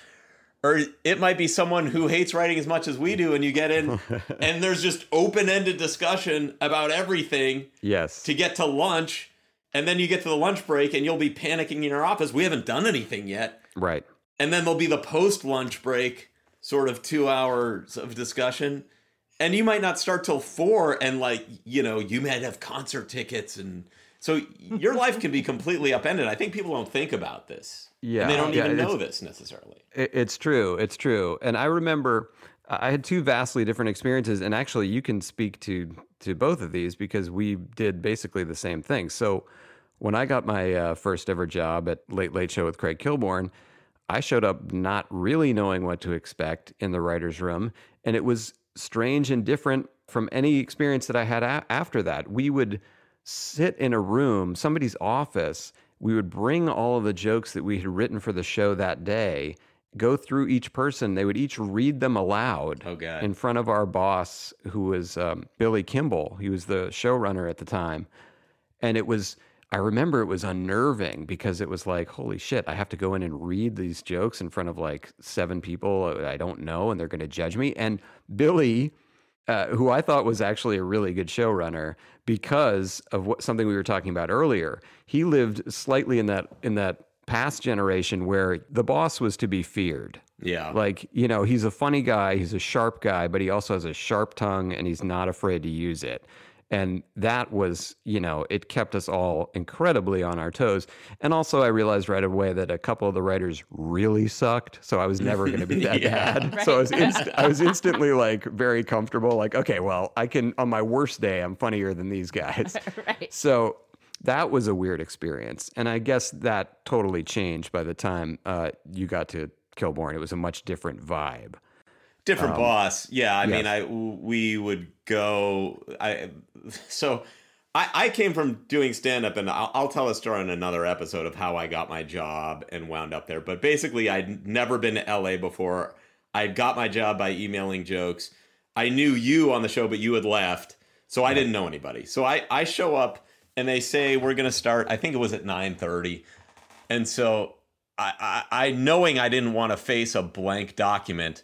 Speaker 4: Or it might be someone who hates writing as much as we do and you get in and there's just open-ended discussion about everything
Speaker 3: Yes.
Speaker 4: to get to lunch and then you get to the lunch break and you'll be panicking in your office we haven't done anything yet
Speaker 3: Right.
Speaker 4: and then there'll be the post lunch break sort of two hours of discussion and you might not start till four and like you know you might have concert tickets and so your life can be completely upended i think people don't think about this
Speaker 3: Yeah,
Speaker 4: and they don't
Speaker 3: yeah,
Speaker 4: even know this necessarily
Speaker 3: It- It's true. It's true. And I remember I had two vastly different experiences, and actually, you can speak to to both of these because we did basically the same thing. So, when I got my uh, first ever job at Late Late Show with Craig Kilborn, I showed up not really knowing what to expect in the writers' room, and it was strange and different from any experience that I had a- after that. We would sit in a room, somebody's office. We would bring all of the jokes that we had written for the show that day, go through each person. They would each read them aloud
Speaker 4: Oh, God.
Speaker 3: in front of our boss, who was um, Billy Kimball. He was the showrunner at the time. And it was, I remember it was unnerving because it was like, holy shit, I have to go in and read these jokes in front of like seven people I don't know and they're going to judge me. And Billy, uh, who I thought was actually a really good showrunner because of what something we were talking about earlier. He lived slightly in that in that past generation where the boss was to be feared.
Speaker 4: Yeah.
Speaker 3: Like, you know, he's a funny guy, he's a sharp guy, but he also has a sharp tongue and he's not afraid to use it. And that was, you know, it kept us all incredibly on our toes. And also, I realized right away that a couple of the writers really sucked. So I was never going to be that
Speaker 4: Yeah.
Speaker 3: bad. So I was, inst- I was instantly like very comfortable. Like, okay, well, I can, on my worst day, I'm funnier than these guys.
Speaker 5: Right.
Speaker 3: So that was a weird experience. And I guess that totally changed by the time uh, you got to Kilborn. It was a much different vibe.
Speaker 4: Different boss. Yeah i mean
Speaker 3: Um,
Speaker 4: i we would go i so i i came from doing stand up and I'll, I'll tell a story in another episode of how i got my job and wound up there. But basically i'd never been to la before. I got my job by emailing jokes. I knew you on the show but you had left so i didn't know anybody. So i i show up and they say we're gonna start i think it was at 9 and so I, I, I knowing I didn't want to face a blank document,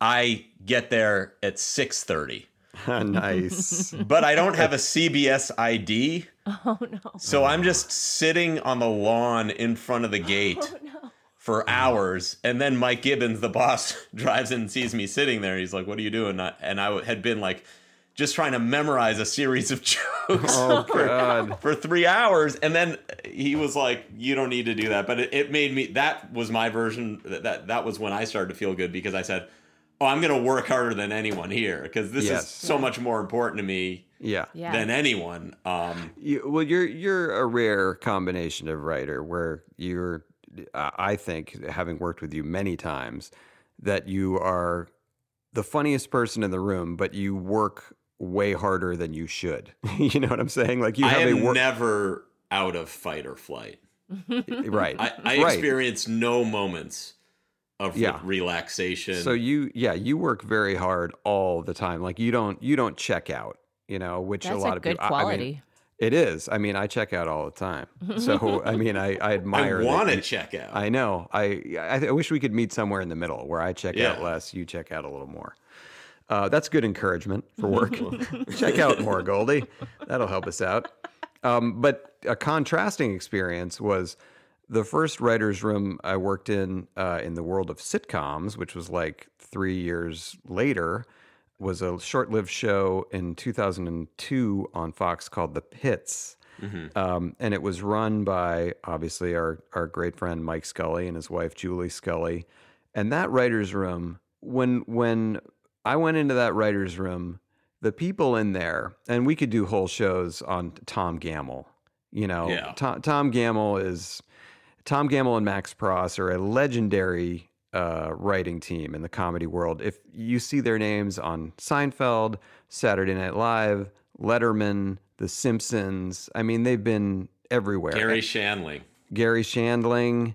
Speaker 4: I get there at six thirty.
Speaker 3: nice.
Speaker 4: But I don't have a CBS ID,
Speaker 5: Oh no.
Speaker 4: so I'm just sitting on the lawn in front of the gate
Speaker 5: Oh no.
Speaker 4: for hours. And then Mike Gibbons, the boss, drives in and sees me sitting there. He's like, "What are you doing?" And I had been like, just trying to memorize a series of jokes
Speaker 3: Oh, God.
Speaker 4: for three hours and then he was like you don't need to do that but it, it made me that was my version that, that that was when i started to feel good because i said oh i'm going to work harder than anyone here because this
Speaker 3: Yes.
Speaker 4: is so much more important to me
Speaker 3: Yeah.
Speaker 5: Yeah.
Speaker 4: than anyone um
Speaker 3: You, well, you're you're a rare combination of writer where you're, I I think, having worked with you many times, that you are the funniest person in the room, but you work way harder than you should. you know what I'm saying? Like you
Speaker 4: i
Speaker 3: have a
Speaker 4: am
Speaker 3: work
Speaker 4: never out of fight or flight
Speaker 3: right.
Speaker 4: i, I
Speaker 3: right.
Speaker 4: experience no moments of re-
Speaker 3: Yeah.
Speaker 4: relaxation
Speaker 3: So you, yeah, you work very hard all the time. Like you don't, you don't check out. You know, which
Speaker 5: That's
Speaker 3: a lot
Speaker 5: a
Speaker 3: of
Speaker 5: good
Speaker 3: people. I- I mean,
Speaker 5: quality.
Speaker 3: it is. I mean, I check out all the time. So I mean, I, I admire.
Speaker 4: i want to check out
Speaker 3: I know. I, I I wish we could meet somewhere in the middle where I check out less, you check out a little more. Uh, that's good encouragement for work. check out more, Goldie. That'll help us out. Um, but a contrasting experience was the first writers' room I worked in uh, in the world of sitcoms, which was like three years later, was a short-lived show in 2002 on Fox called The Pitts. Um, and it was run by obviously our our great friend Mike Scully and his wife Julie Scully. And that writers' room, when when I went into that writers' room, the people in there, and we could do whole shows on Tom Gammill. You know,
Speaker 4: Yeah.
Speaker 3: Tom, Tom Gammill is Tom Gammill and Max Pross are a legendary uh, writing team in the comedy world. If you see their names on Seinfeld, Saturday Night Live, Letterman, The Simpsons, I mean, they've been everywhere.
Speaker 4: garry Shandling.
Speaker 3: Garry Shandling,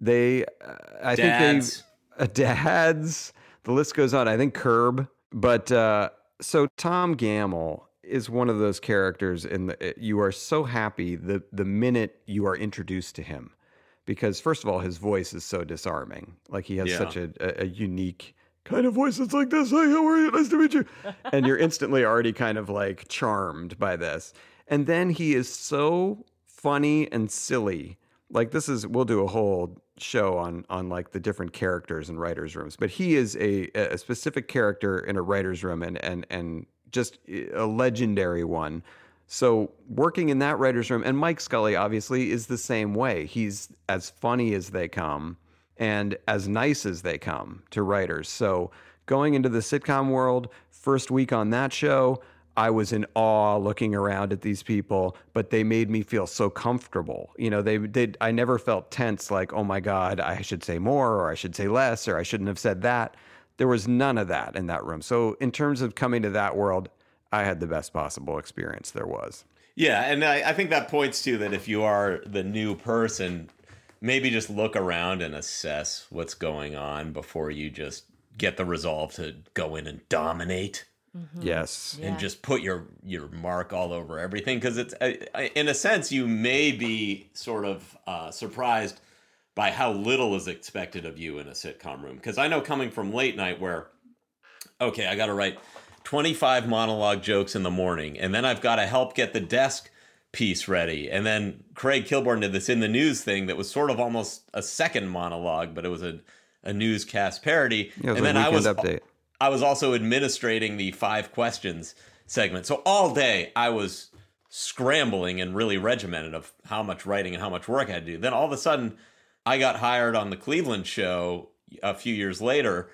Speaker 3: they, uh, I
Speaker 4: Dads.
Speaker 3: think they, uh, dads, the list goes on. I think Curb, but uh, so Tom Gammill is one of those characters and you are so happy the, the minute you are introduced to him because first of all, his voice is so disarming. Like he has
Speaker 4: Yeah.
Speaker 3: such a, a, a unique kind of voice. It's like this. Hi, how are you? Nice to meet you. and you're instantly already kind of like charmed by this. And then he is so funny and silly. Like this is, we'll do a whole show on on like the different characters in writers' rooms. But he is a a specific character in a writers' room and and and just a legendary one. So working in that writer's room, and Mike Scully obviously is the same way. He's as funny as they come and as nice as they come to writers. So going into the sitcom world, first week on that show, I was in awe looking around at these people, but they made me feel so comfortable. You know, they did I never felt tense like, oh my God, I should say more or I should say less or I shouldn't have said that. there was none of that in that room. So in terms of coming to that world, I had the best possible experience there was.
Speaker 4: Yeah, and I, I think that points to that if you are the new person, maybe just look around and assess what's going on before you just get the resolve to go in and dominate
Speaker 3: Yes.
Speaker 5: Yeah.
Speaker 4: and just put your your mark all over everything because it's I- I- in a sense you may be sort of uh, surprised by how little is expected of you in a sitcom room because I know coming from late night where okay I got to write 25 monologue jokes in the morning and then I've got to help get the desk piece ready and then Craig Kilborn did this in the news thing that was sort of almost a second monologue but it was a a newscast parody
Speaker 3: Yeah,
Speaker 4: and then I was
Speaker 3: Update.
Speaker 4: I was also administrating the five questions segment. So all day I was scrambling and really regimented of how much writing and how much work I had to do. Then all of a sudden I got hired on the Cleveland show a few years later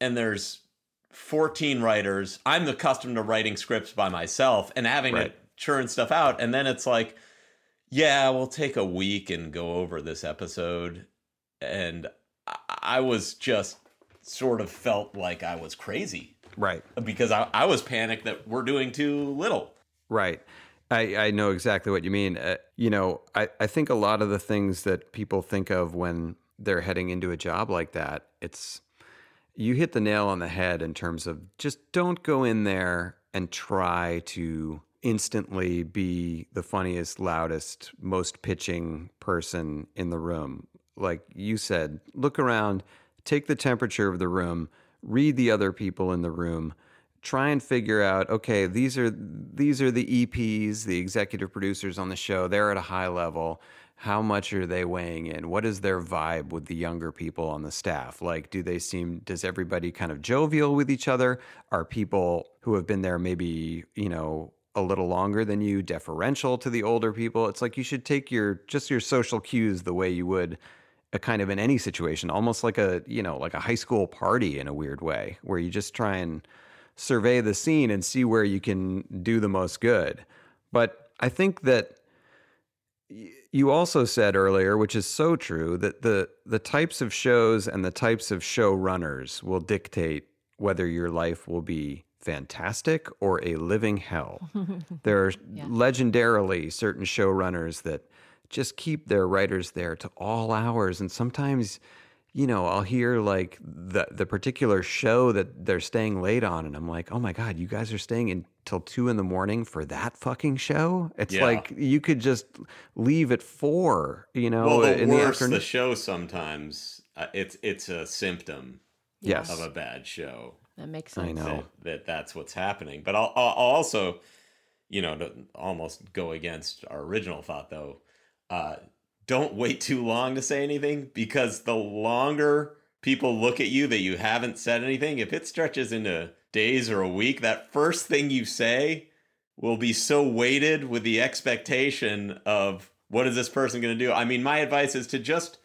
Speaker 4: and there's 14 writers. I'm accustomed to writing scripts by myself and having
Speaker 3: Right.
Speaker 4: to churn stuff out and then it's like yeah, we'll take a week and go over this episode and I- was just sort of felt like I was crazy
Speaker 3: Right.
Speaker 4: because I, I was panicked that we're doing too little.
Speaker 3: Right. I, I know exactly what you mean. Uh, you know, I, I think a lot of the things that people think of when they're heading into a job like that, it's you hit the nail on the head in terms of just don't go in there and try to instantly be the funniest, loudest, most pitching person in the room. Like you said, look around, take the temperature of the room, read the other people in the room, try and figure out okay these are these are the EPs the executive producers on the show they're at a high level how much are they weighing in? What is their vibe with the younger people on the staff? Like do they seem does everybody kind of jovial with each other? Are people who have been there maybe you know a little longer than you deferential to the older people? It's like you should take your just your social cues the way you would a kind of in any situation almost like a you know like a high school party in a weird way where you just try and survey the scene and see where you can do the most good. But I think that you also said earlier, which is so true, that the the types of shows and the types of show runners will dictate whether your life will be fantastic or a living hell. there are legendarily certain showrunners that just keep their writers there to all hours and sometimes you know, I'll hear like the the particular show that they're staying late on, and I'm like, oh my god, you guys are staying until two in the morning for that fucking show? It's
Speaker 4: Yeah.
Speaker 3: like you could just leave at four, you know,
Speaker 4: well, the
Speaker 3: in
Speaker 4: worse the,
Speaker 3: afternoon.
Speaker 4: show sometimes, uh, it's it's a symptom
Speaker 3: yes,
Speaker 4: of a bad show.
Speaker 5: That makes sense.
Speaker 3: I know.
Speaker 4: that, that that's what's happening. But I'll, I'll I'll also, you know, to almost go against our original thought though. Uh, don't wait too long to say anything because the longer people look at you that you haven't said anything, if it stretches into days or a week, that first thing you say will be so weighted with the expectation of what is this person going to do. I mean, my advice is to just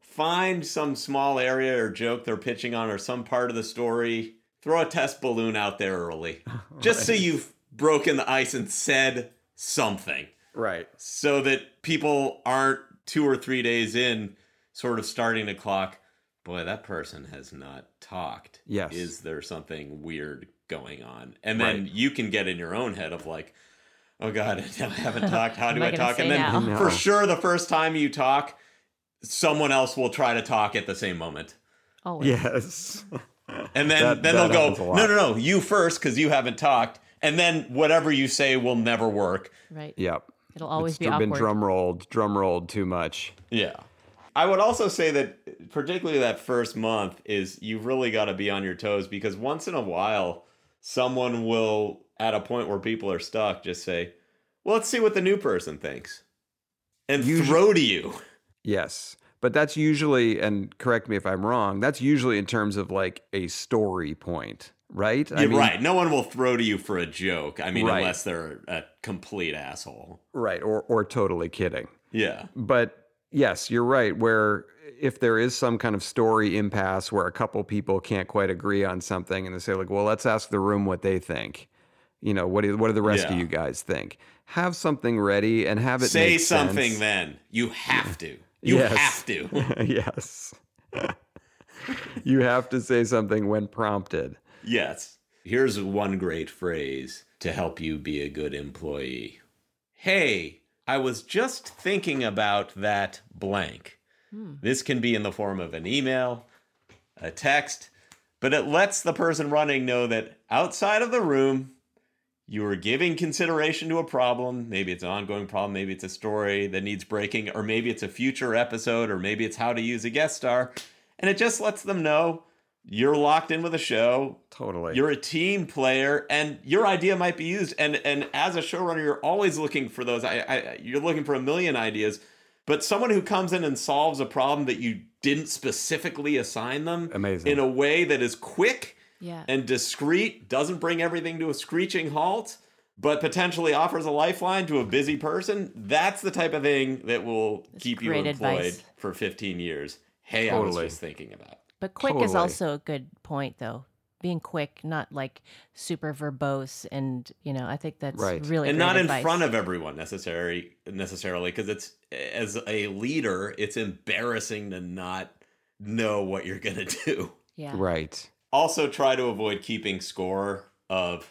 Speaker 4: find some small area or joke they're pitching on or some part of the story. Throw a test balloon out there early just so you've broken the ice and said something
Speaker 3: right.
Speaker 4: so that people aren't two or three days in sort of starting to clock boy that person has not talked
Speaker 3: Yes.
Speaker 4: is there something weird going on and then
Speaker 3: Right.
Speaker 4: you can get in your own head of like oh god i haven't talked how do
Speaker 5: I
Speaker 4: i talk and then
Speaker 5: now?
Speaker 4: For sure the first time you talk someone else will try to talk at the same moment
Speaker 5: Always.
Speaker 3: Yes.
Speaker 4: and then
Speaker 3: That-
Speaker 4: then
Speaker 3: that
Speaker 4: they'll go no no no you first because you haven't talked and then whatever you say will never work
Speaker 5: Right.
Speaker 3: yep.
Speaker 5: It'll always
Speaker 3: it's
Speaker 5: be
Speaker 3: been drum rolled, drum rolled too much.
Speaker 4: Yeah. I would also say that particularly that first month is you've really got to be on your toes because once in a while someone will at a point where people are stuck just say, "Well, let's see what the new person thinks." And
Speaker 3: Usu-
Speaker 4: throw to you.
Speaker 3: Yes. But that's usually, and correct me if I'm wrong, that's usually in terms of like a story point, right? I
Speaker 4: You're
Speaker 3: mean-
Speaker 4: right. No one will throw to you for a joke. I mean,
Speaker 3: Right.
Speaker 4: unless they're a complete asshole.
Speaker 3: Right. Or, or totally kidding.
Speaker 4: Yeah.
Speaker 3: But yes, you're right. Where if there is some kind of story impasse where a couple people can't quite agree on something and they say, like, well, let's ask the room what they think. You know, what do, what do the rest of you guys think? Have something ready and have it
Speaker 4: Say something
Speaker 3: sense.
Speaker 4: then. You have to. You
Speaker 3: Yes.
Speaker 4: have to.
Speaker 3: yes. you have to say something when prompted.
Speaker 4: Yes. Here's one great phrase to help you be a good employee. Hey, I was just thinking about that blank. Hmm. This can be in the form of an email, a text, but it lets the person running know that outside of the room, you are giving consideration to a problem. Maybe it's an ongoing problem, maybe it's a story that needs breaking, or maybe it's a future episode, or maybe it's how to use a guest star. And it just lets them know you're locked in with a show.
Speaker 3: Totally.
Speaker 4: You're a team player, and your idea might be used. And and as a showrunner, you're always looking for those. I, I you're looking for a million ideas, but someone who comes in and solves a problem that you didn't specifically assign them,
Speaker 3: Amazing.
Speaker 4: in a way that is quick
Speaker 5: Yeah.
Speaker 4: and discreet, doesn't bring everything to a screeching halt, but potentially offers a lifeline to a busy person. That's the type of thing that will keep you employed
Speaker 5: advice.
Speaker 4: for 15 years. Hey, I was
Speaker 3: Totally.
Speaker 4: just thinking about.
Speaker 5: But quick is also a good point, though. Being quick, not like super verbose, and you know, I think that's
Speaker 3: Right.
Speaker 5: really
Speaker 4: and
Speaker 5: great
Speaker 4: not
Speaker 5: advice.
Speaker 4: in front of everyone necessary necessarily because it's as a leader it's embarrassing to not know what you're gonna do
Speaker 5: Yeah.
Speaker 3: right.
Speaker 4: also try to avoid keeping score of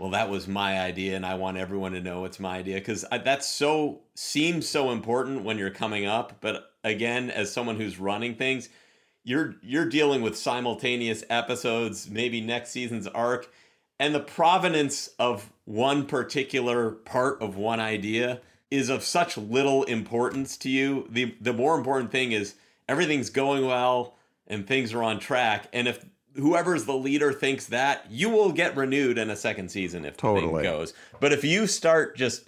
Speaker 4: well that was my idea and i want everyone to know it's my idea because that's so seems so important when you're coming up but again as someone who's running things you're you're dealing with simultaneous episodes maybe next season's arc and the provenance of one particular part of one idea is of such little importance to you the the more important thing is everything's going well and things are on track and if whoever's the leader thinks that you will get renewed in a second season if the
Speaker 3: Totally.
Speaker 4: thing goes but if you start just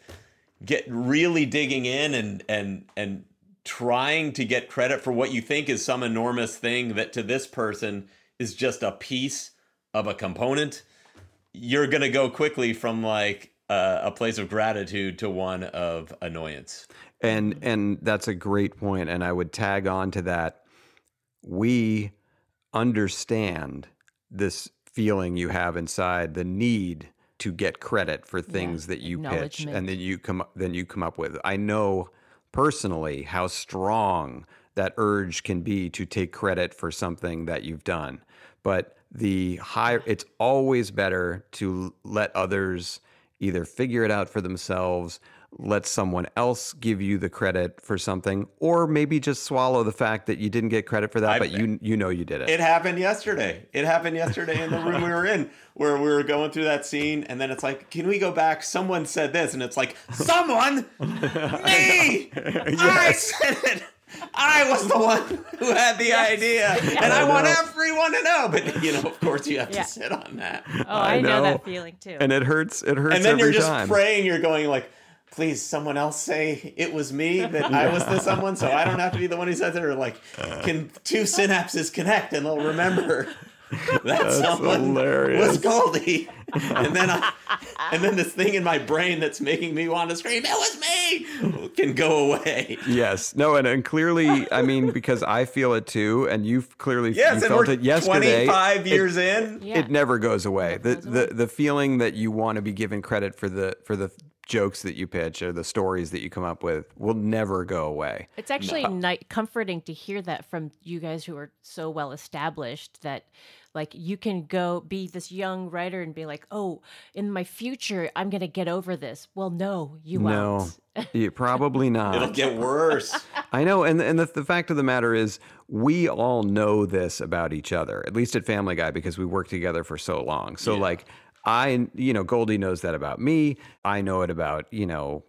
Speaker 4: get really digging in and and and trying to get credit for what you think is some enormous thing that to this person is just a piece of a component you're going to go quickly from like uh, a place of gratitude to one of annoyance.
Speaker 3: And and that's a great point and I would tag on to that. We understand this feeling you have inside the need to get credit for things that you pitch and then you come then you come up with. I know personally how strong that urge can be to take credit for something that you've done. But the higher it's always better to let others either figure it out for themselves, let someone else give you the credit for something, or maybe just swallow the fact that you didn't get credit for that,
Speaker 4: I-
Speaker 3: but you you know you did it.
Speaker 4: It happened yesterday. It happened yesterday in the room we were in where we were going through that scene, and then it's like, can we go back? Someone said this, and it's like, someone? Me! I said it! I was the one who had the idea, and I want everyone to know. But you know, of course, you have
Speaker 5: Yeah.
Speaker 4: to sit on that,
Speaker 5: Oh, I, know.
Speaker 3: know.
Speaker 5: that feeling too.
Speaker 3: and it hurts. It hurts
Speaker 4: and then
Speaker 3: every
Speaker 4: you're just
Speaker 3: time.
Speaker 4: praying. You're going like, please, someone else say it was me that I was the someone, so I don't have to be the one who says it. Or like, uh. can two synapses connect and they'll remember that someone
Speaker 3: hilarious.
Speaker 4: was Goldie. And then I, and then this thing in my brain that's making me want to scream, "It was me!" can go away.
Speaker 3: Yes. No, and, and clearly, I mean, because I feel it too, and you've clearly
Speaker 4: Yes,
Speaker 3: you
Speaker 4: and
Speaker 3: felt
Speaker 4: we're
Speaker 3: it yesterday.
Speaker 4: 25
Speaker 3: it-
Speaker 4: years in.
Speaker 5: yeah.
Speaker 3: It never goes away. The,
Speaker 5: goes
Speaker 3: the the feeling that you want to be given credit for the for the jokes that you pitch or the stories that you come up with will never go away.
Speaker 5: It's actually ni- comforting to hear that from you guys who are so well established that like you can go be this young writer and be like, "Oh, in my future I'm going to get over this." Well, no, you
Speaker 3: No,
Speaker 5: won't.
Speaker 3: you, probably not.
Speaker 4: It'll get worse.
Speaker 3: I know, and and the, the fact of the matter is, we all know this about each other. At least at Family Guy, because we worked together for so long. So like, I, you know, Goldie knows that about me. I know it about you know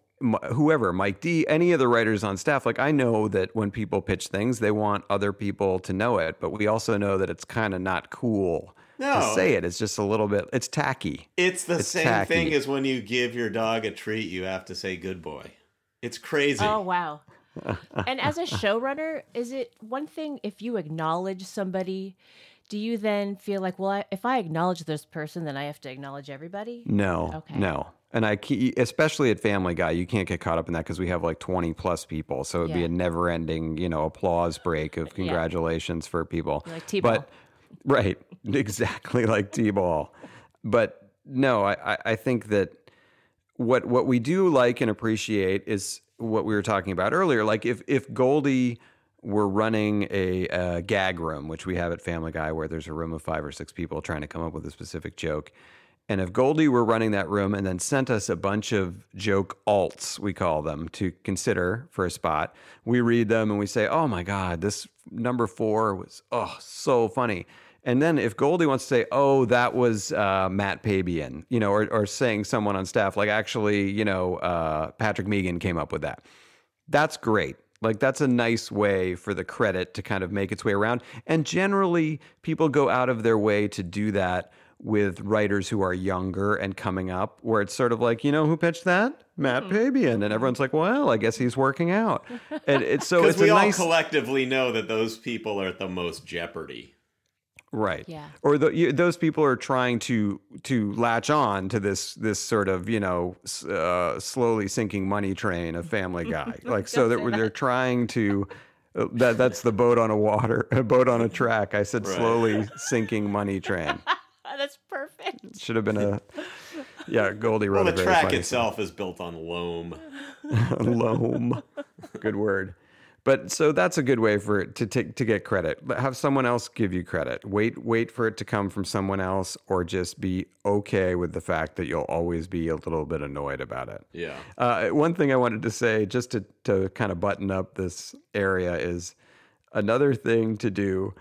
Speaker 3: whoever, Mike D, any of the writers on staff. Like, I know that when people pitch things, they want other people to know it, but we also know that it's kind of not cool No. to
Speaker 4: No.
Speaker 3: say it. It's just a little bit. It's tacky.
Speaker 4: It's the
Speaker 3: It's
Speaker 4: same
Speaker 3: tacky.
Speaker 4: thing as when you give your dog a treat, you have to say good boy. It's crazy.
Speaker 5: Oh, wow. and as a showrunner, is it one thing if you acknowledge somebody, do you then feel like, well, I, if I acknowledge this person, then I have to acknowledge everybody?
Speaker 3: No,
Speaker 5: Okay.
Speaker 3: no. And I, especially at Family Guy, you can't get caught up in that because we have like 20 plus people. So it'd be a never ending, you know, applause break of congratulations for people.
Speaker 5: Like T-ball.
Speaker 3: But, right. Exactly like T ball. But no, I, I- I think that what, what we do like and appreciate is what we were talking about earlier. Like if, if Goldie we're running a, uh gag room, which we have at Family Guy, where there's a room of five or six people trying to come up with a specific joke. And if Goldie were running that room and then sent us a bunch of joke alts, we call them, to consider for a spot, we read them and we say, oh my God, this number four was, oh, so funny. And then if Goldie wants to say, oh, that was uh, Matt Pabian, you know, or, or saying someone on staff, like actually, you know, uh, Patrick Meighan came up with that. That's great. Like that's a nice way for the credit to kind of make its way around. And generally, people go out of their way to do that with writers who are younger and coming up, where it's sort of like, you know, who pitched that? Matt mm-hmm. Pabian, and everyone's like, well, I guess he's working out. And it's so
Speaker 4: Because
Speaker 3: it's
Speaker 4: we
Speaker 3: a
Speaker 4: all
Speaker 3: nice
Speaker 4: collectively know that those people are at the most jeopardy.
Speaker 3: Right
Speaker 5: Yeah.
Speaker 3: or the, you, those people are trying to to latch on to this this sort of you know uh, slowly sinking money train of family guy like so that they're trying to uh, that that's the boat on a water a boat on a track i said
Speaker 4: Right.
Speaker 3: slowly sinking money train
Speaker 5: That's perfect.
Speaker 3: should have been a yeah goldie wrote
Speaker 4: Well,
Speaker 3: a
Speaker 4: the
Speaker 3: very
Speaker 4: track
Speaker 3: funny
Speaker 4: itself is built on loam.
Speaker 3: loam good word but so that's a good way for it to take to get credit have someone else give you credit wait wait for it to come from someone else or just be okay with the fact that you'll always be a little bit annoyed about it
Speaker 4: Yeah.
Speaker 3: uh, one thing i wanted to say just to, to kind of button up this area is another thing to do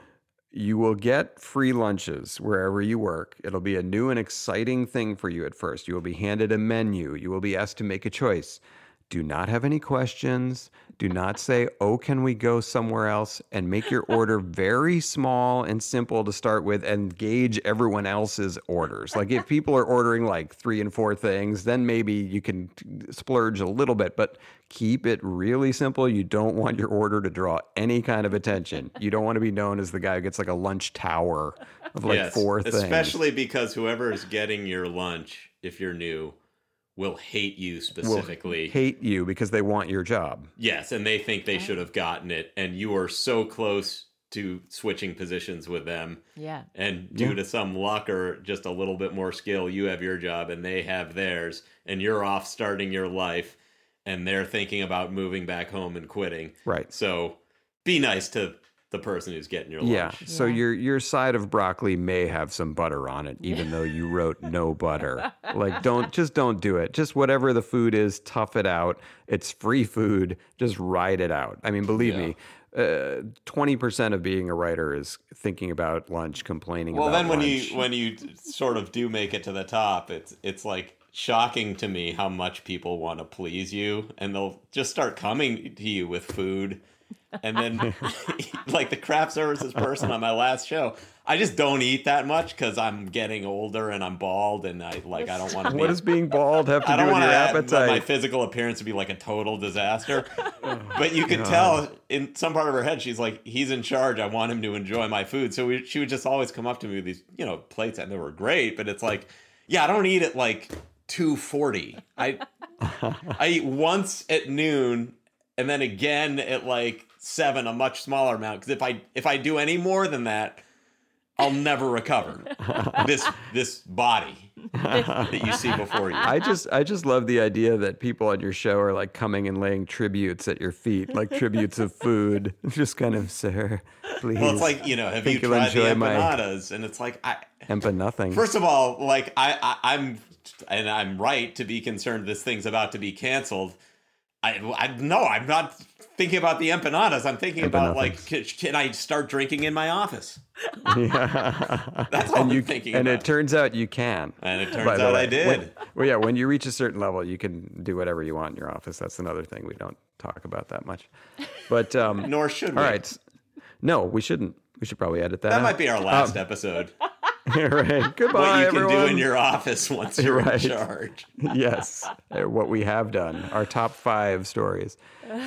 Speaker 3: you will get free lunches wherever you work. It'll be a new and exciting thing for you at first. You will be handed a menu. You will be asked to make a choice. Do not have any questions. Do not say, oh, can we go somewhere else? And make your order very small and simple to start with and gauge everyone else's orders. Like if people are ordering like three and four things, then maybe you can splurge a little bit, but keep it really simple. You don't want your order to draw any kind of attention. You don't want to be known as the guy who gets like a lunch tower of like
Speaker 4: yes.
Speaker 3: four things.
Speaker 4: Especially because whoever is getting your lunch, if you're new, will hate you
Speaker 3: will
Speaker 4: specifically.
Speaker 3: hate you because they want your job.
Speaker 4: Yes, and they think they should have gotten it, and you are so close to switching positions with them.
Speaker 5: Yeah.
Speaker 4: And due to some luck or just a little bit more skill, you have your job and they have theirs, and you're off starting your life, and they're thinking about moving back home and quitting.
Speaker 3: Right.
Speaker 4: So be nice to the person who's getting your lunch. Yeah.
Speaker 3: So
Speaker 5: Yeah.
Speaker 3: your your side of broccoli may have some butter on it, even though you wrote no butter. Like don't just don't do it. Just whatever the food is, tough it out. It's free food. Just ride it out. I mean, believe
Speaker 4: Yeah.
Speaker 3: me, uh, twenty percent of being a writer is thinking about lunch, complaining
Speaker 4: Well,
Speaker 3: about
Speaker 4: then when
Speaker 3: lunch.
Speaker 4: you when you sort of do make it to the top, it's it's like shocking to me how much people want to please you, and they'll just start coming to you with food, and then like the craft services person on my last show. I just don't eat that much because I'm getting older and I'm bald, and I like I don't want to.
Speaker 3: what does being bald have to
Speaker 4: I
Speaker 3: do
Speaker 4: don't
Speaker 3: with your
Speaker 4: to my physical appearance to be like a total disaster. But you could tell in some part of her head, she's like, "He's in charge. I want him to enjoy my food." So we, she would just always come up to me with these, you know, plates, and they were great. But it's like, yeah, I don't eat at like two forty. I I eat once at noon, and then again at like seven, a much smaller amount. Because if I if I do any more than that. I'll never recover this this body that you see before you.
Speaker 3: I just I just love the idea that people on your show are like coming and laying tributes at your feet, like tributes of food. Just kind of, sir, please.
Speaker 4: Well, it's like you know, have you
Speaker 3: think
Speaker 4: tried the
Speaker 3: enjoy my-
Speaker 4: empanadas? And it's like, I
Speaker 3: Empa nothing.
Speaker 4: first of all, like I, I I'm and I'm right to be concerned this thing's about to be canceled. I, I no, I'm not thinking about the empanadas. I'm thinking about like, can, can I start drinking in my office?
Speaker 3: yeah.
Speaker 4: That's all
Speaker 3: and
Speaker 4: I'm
Speaker 3: you
Speaker 4: thinking
Speaker 3: and
Speaker 4: about.
Speaker 3: it turns out you can.
Speaker 4: And it turns out. I did.
Speaker 3: When- well, yeah, when you reach a certain level, you can do whatever you want in your office. That's another thing we don't talk about that much. But um,
Speaker 4: Nor should we.
Speaker 3: all right, no, we shouldn't. We should probably edit that.
Speaker 4: That
Speaker 3: out.
Speaker 4: might be our last episode.
Speaker 3: right. Goodbye,
Speaker 4: What you
Speaker 3: everyone.
Speaker 4: can do in your office once you're
Speaker 3: Right.
Speaker 4: in charge.
Speaker 3: yes, what we have done. Our top five stories.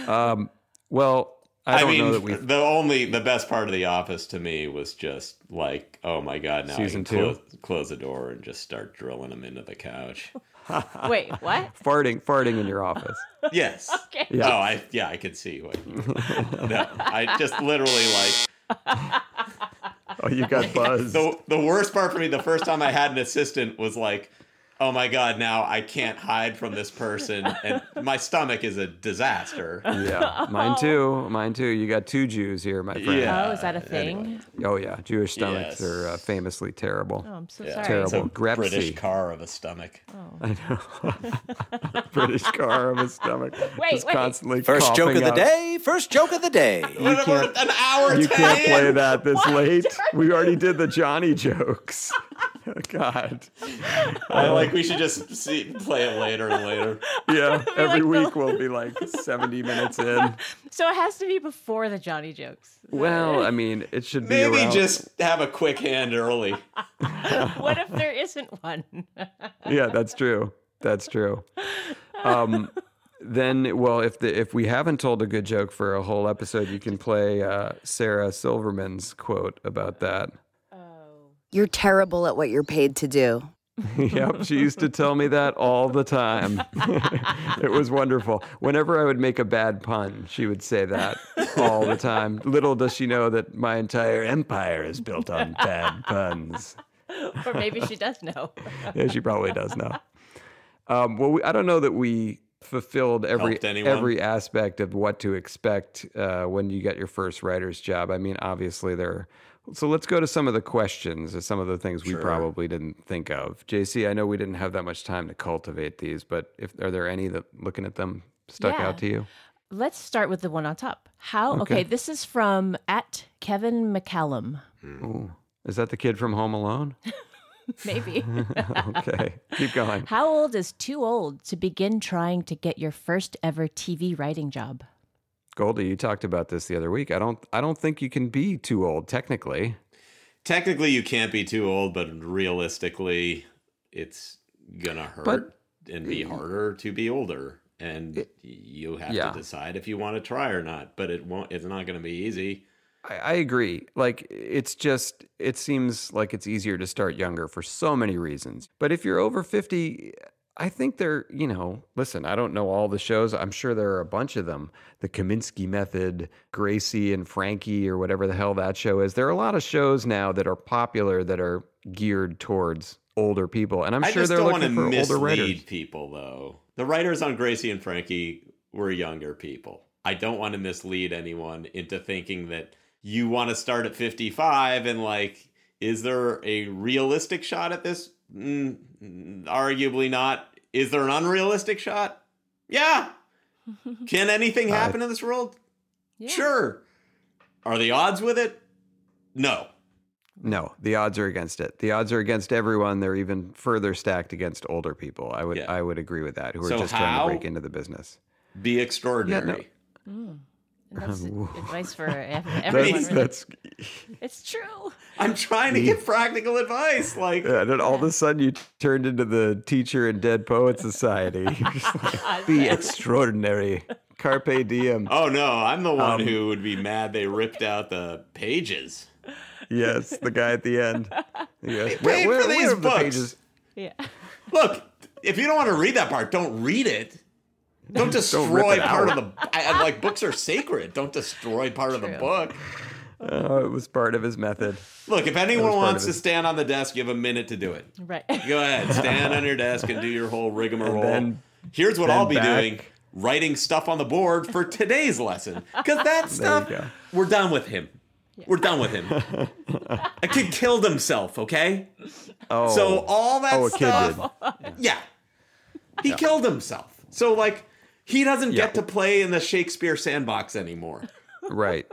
Speaker 3: Um, well, I
Speaker 4: I,
Speaker 3: don't
Speaker 4: mean,
Speaker 3: know that we.
Speaker 4: the only the best part of the office to me was just like, oh my god, now
Speaker 3: Season
Speaker 4: I can
Speaker 3: two?
Speaker 4: close, close the door and just start drilling them into the couch.
Speaker 5: Wait, what?
Speaker 3: farting, farting in your office.
Speaker 4: Yes.
Speaker 5: Okay.
Speaker 3: Yeah.
Speaker 4: Oh, I yeah, I could see what. You, no, I just literally like
Speaker 3: Oh, you got buzzed.
Speaker 4: the the worst part for me. The first time I had an assistant was like, oh my god, now I can't hide from this person, and my stomach is a disaster.
Speaker 3: Yeah, mine too. Mine too. You got two Jews here, my friend.
Speaker 4: Yeah.
Speaker 5: oh, is that a thing?
Speaker 4: anyway.
Speaker 3: Oh yeah, Jewish stomachs
Speaker 4: Yes.
Speaker 3: are uh, famously terrible.
Speaker 5: Oh, I'm so
Speaker 4: Yeah,
Speaker 5: sorry.
Speaker 3: Terrible.
Speaker 4: It's a
Speaker 3: Grepsy.
Speaker 4: British car of a stomach.
Speaker 5: Oh.
Speaker 3: British car of a stomach.
Speaker 5: Wait,
Speaker 3: just
Speaker 5: wait.
Speaker 3: constantly
Speaker 6: First joke
Speaker 3: coughing
Speaker 6: of the
Speaker 3: up.
Speaker 6: day. First joke of the day.
Speaker 3: You can't,
Speaker 4: An hour
Speaker 3: you can't play that this late. We already did the Johnny jokes. God.
Speaker 4: I like we should just see play it later and later.
Speaker 3: Yeah, every
Speaker 5: like
Speaker 3: week
Speaker 5: the-
Speaker 3: we'll be like 70 minutes in.
Speaker 5: So it has to be before the Johnny jokes.
Speaker 3: Well,
Speaker 5: right?
Speaker 3: I mean, it should be
Speaker 4: Maybe
Speaker 3: around-
Speaker 4: just have a quick hand early.
Speaker 5: what if there isn't one?
Speaker 3: yeah, that's true. That's true. Um, then, well, if the if we haven't told a good joke for a whole episode, you can play uh, Sarah Silverman's quote about that.
Speaker 7: You're terrible at what you're paid to do.
Speaker 3: yep, she used to tell me that all the time. it was wonderful. Whenever I would make a bad pun, she would say that all the time. Little does she know that my entire empire is built on bad puns.
Speaker 5: or maybe she does know.
Speaker 3: Yeah, she probably does know. Um, well, we, I don't know that we fulfilled every every aspect of what to expect uh, when you get your first writer's job. I mean, obviously there. So let's go to some of the questions, some of the things we probably didn't think of. JC, I know we didn't have that much time to cultivate these, but if are there any that looking at them stuck
Speaker 5: Yeah.
Speaker 3: out to you?
Speaker 5: Let's start with the one on top. How?
Speaker 3: Okay.
Speaker 5: Okay, this is from at Kevin McCallum. Hmm.
Speaker 3: Ooh, is that the kid from Home Alone?
Speaker 5: Maybe.
Speaker 3: okay, keep going.
Speaker 5: How old is too old to begin trying to get your first ever TV writing job?
Speaker 3: Goldie, you talked about this the other week. I don't. I don't think you can be too old technically.
Speaker 4: Technically, you can't be too old, but realistically, it's gonna hurt
Speaker 3: But-
Speaker 4: and be harder to be older. And you have
Speaker 3: yeah.
Speaker 4: to decide if you want to try or not. But it won't. It's not going to be easy.
Speaker 3: I, I agree. Like it's just it seems like it's easier to start younger for so many reasons. But if you're over 50, I think they're, you know, listen, I don't know all the shows. I'm sure there are a bunch of them. The Kominsky Method, Gracie and Frankie or whatever the hell that show is. There are a lot of shows now that are popular that are geared towards older people. And I'm
Speaker 4: I
Speaker 3: sure they're
Speaker 4: don't want to
Speaker 3: looking for older writers.
Speaker 4: people, though. The writers on Gracie and Frankie were younger people. I don't want to mislead anyone into thinking that you want to start at 55 and like, is there a realistic shot at this? Mm, mm, arguably not. Is there an unrealistic shot? Yeah. Can anything happen in this world?
Speaker 5: Yeah.
Speaker 4: Sure. Are the odds with it? No.
Speaker 3: No, the odds are against it. The odds are against everyone. They're even further stacked against older people. I would
Speaker 4: Yeah.
Speaker 3: I would agree with that. Who are
Speaker 4: So
Speaker 3: just trying to break into the business.
Speaker 4: Be extraordinary.
Speaker 5: And that's advice for everyone.
Speaker 3: That's,
Speaker 5: really.
Speaker 3: that's
Speaker 5: It's true.
Speaker 4: I'm trying to give practical advice. Like,
Speaker 3: yeah, and then all of a sudden you turned into the teacher in Dead Poet Society. You're like, Be extraordinary. Carpe diem.
Speaker 4: Oh no, I'm the one
Speaker 3: Um,
Speaker 4: who would be mad they ripped out the pages.
Speaker 3: Yes, the guy at the end. Yes.
Speaker 4: paid for these
Speaker 3: are the
Speaker 4: books.
Speaker 3: pages?
Speaker 5: Yeah.
Speaker 4: Look, if you don't want to read that part, don't read it. Don't
Speaker 3: rip
Speaker 4: destroy
Speaker 3: it
Speaker 4: part
Speaker 3: out.
Speaker 4: of the I, I- like books are sacred. Don't destroy part of the book.
Speaker 3: Oh, it was part of his method.
Speaker 4: Look, if anyone wants to
Speaker 3: it.
Speaker 4: stand on the desk, you have a minute to do it.
Speaker 5: Right.
Speaker 4: Go ahead, stand on your desk and do your whole rigmarole.
Speaker 3: then-
Speaker 4: Here's what I'll be
Speaker 3: back.
Speaker 4: doing: writing stuff on the board for today's lesson. Because that stuff, we're done with him. We're done with him. a kid killed himself. Okay.
Speaker 3: Oh,
Speaker 4: So all that
Speaker 3: oh, a kid
Speaker 4: stuff,
Speaker 3: did.
Speaker 4: yeah, he killed himself. So like, he doesn't
Speaker 3: Yeah.
Speaker 4: get to play in the Shakespeare sandbox anymore.
Speaker 3: Right.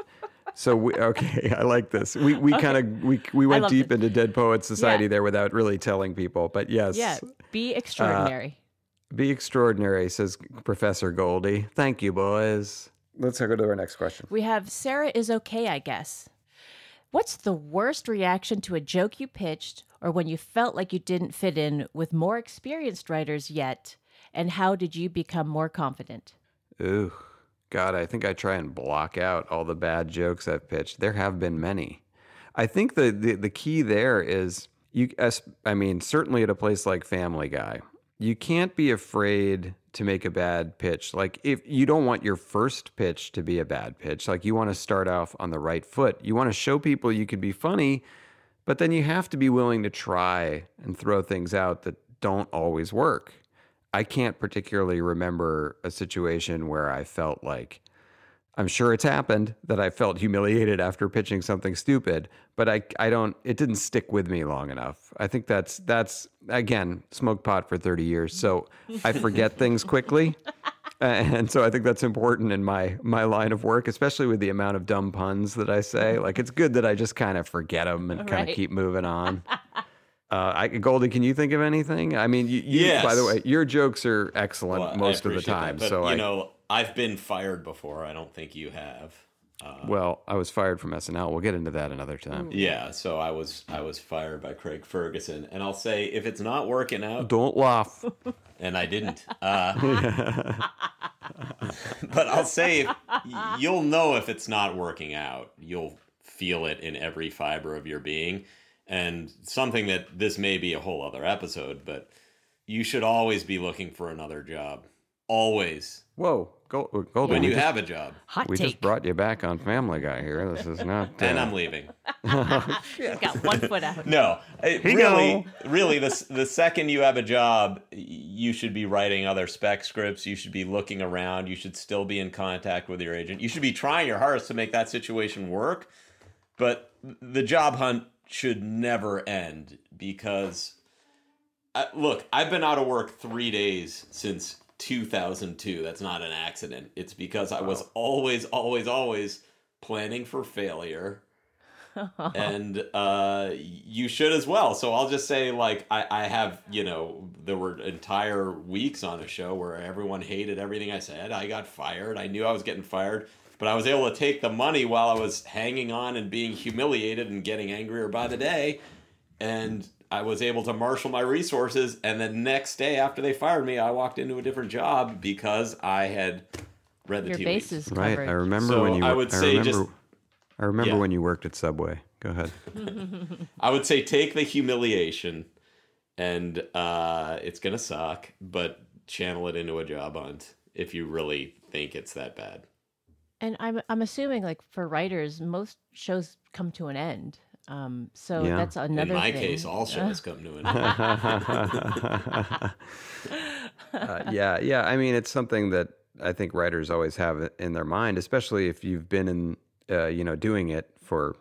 Speaker 3: So we okay, I like this. We we kind of we we went deep
Speaker 5: it.
Speaker 3: into Dead Poets Society
Speaker 5: Yeah.
Speaker 3: there without really telling people. But yes,
Speaker 5: Yeah. Be extraordinary.
Speaker 3: Uh, be extraordinary, says Professor Goldie. Thank you, boys. Let's go to our next question.
Speaker 5: we have Sarah is okay, I guess. What's the worst reaction to a joke you pitched or when you felt like you didn't fit in with more experienced writers yet? And how did you become more confident?
Speaker 3: Ooh, God, I think I try and block out all the bad jokes I've pitched. There have been many. I think the the, the key there is you. I mean, certainly at a place like Family Guy, you can't be afraid to make a bad pitch. Like if you don't want your first pitch to be a bad pitch, like you want to start off on the right foot. You want to show people you could be funny, but then you have to be willing to try and throw things out that don't always work. I can't particularly remember a situation where I felt like I'm sure it's happened that I felt humiliated after pitching something stupid, but I I don't it didn't stick with me long enough. I think that's that's again, smoked pot for 30 years, so I forget things quickly. And so I think that's important in my my line of work, especially with the amount of dumb puns that I say. Like it's good that I just kind of forget them and kind
Speaker 5: Right.
Speaker 3: of keep moving on. Uh, I, Goldie, can you think of anything? I mean, you, you by the way, your jokes are excellent
Speaker 4: Well,
Speaker 3: most of the
Speaker 4: appreciate that,
Speaker 3: time.
Speaker 4: but,
Speaker 3: so
Speaker 4: you
Speaker 3: I,
Speaker 4: know, I've been fired before. I don't think you have.
Speaker 3: well, I was fired from SNL. We'll get into that another time.
Speaker 4: Yeah, so I was I was fired by Craig Ferguson, and I'll say if it's not working out,
Speaker 3: Don't laugh.
Speaker 4: and I didn't. Uh, but I'll say if, you'll know if it's not working out. You'll feel it in every fiber of your being. And something that this may be a whole other episode, but you should always be looking for another job. Always.
Speaker 3: Whoa, Gold, Goldie,
Speaker 4: When you
Speaker 3: just-
Speaker 4: have a job.
Speaker 5: Hot
Speaker 3: we
Speaker 5: take.
Speaker 3: just brought you back on Family Guy here. This is not.
Speaker 4: And
Speaker 3: uh,
Speaker 4: I'm leaving.
Speaker 5: He's got one foot out.
Speaker 4: No, it
Speaker 3: He
Speaker 4: really, really, the the second you have a job, you should be writing other spec scripts. You should be looking around. You should still be in contact with your agent. You should be trying your hardest to make that situation work. But the job hunt should never end because, uh, look, I've been out of work three days since 2002. That's not an accident. It's because I was always, always, always planning for failure and uh, you should as well. So I'll just say, like, I, I have, you know, there were entire weeks on a show where everyone hated everything I said. I got fired. I knew I was getting fired, but I was able to take the money while I was hanging on and being humiliated and getting angrier by the day. And I was able to marshal my resources. And the next day after they fired me, I walked into a different job because I had read the
Speaker 5: Your
Speaker 4: tea
Speaker 5: base
Speaker 4: leaves.
Speaker 5: is
Speaker 3: right. I remember
Speaker 4: So
Speaker 3: when you.
Speaker 4: I
Speaker 3: wor-
Speaker 4: would say
Speaker 3: remember,
Speaker 4: just-
Speaker 3: I remember
Speaker 4: Yeah.
Speaker 3: when you worked at Subway. Go ahead.
Speaker 4: I would say take the humiliation, and uh, it's gonna suck, but channel it into a job hunt if you really think it's that bad.
Speaker 5: And I'm I'm assuming like for writers, most shows come to an end. Um, so
Speaker 3: Yeah.
Speaker 5: that's another
Speaker 4: In my
Speaker 5: thing.
Speaker 4: case, all shows come to an end.
Speaker 3: uh, yeah, yeah. I mean, it's something that I think writers always have in their mind, especially if you've been in, uh, you know, doing it for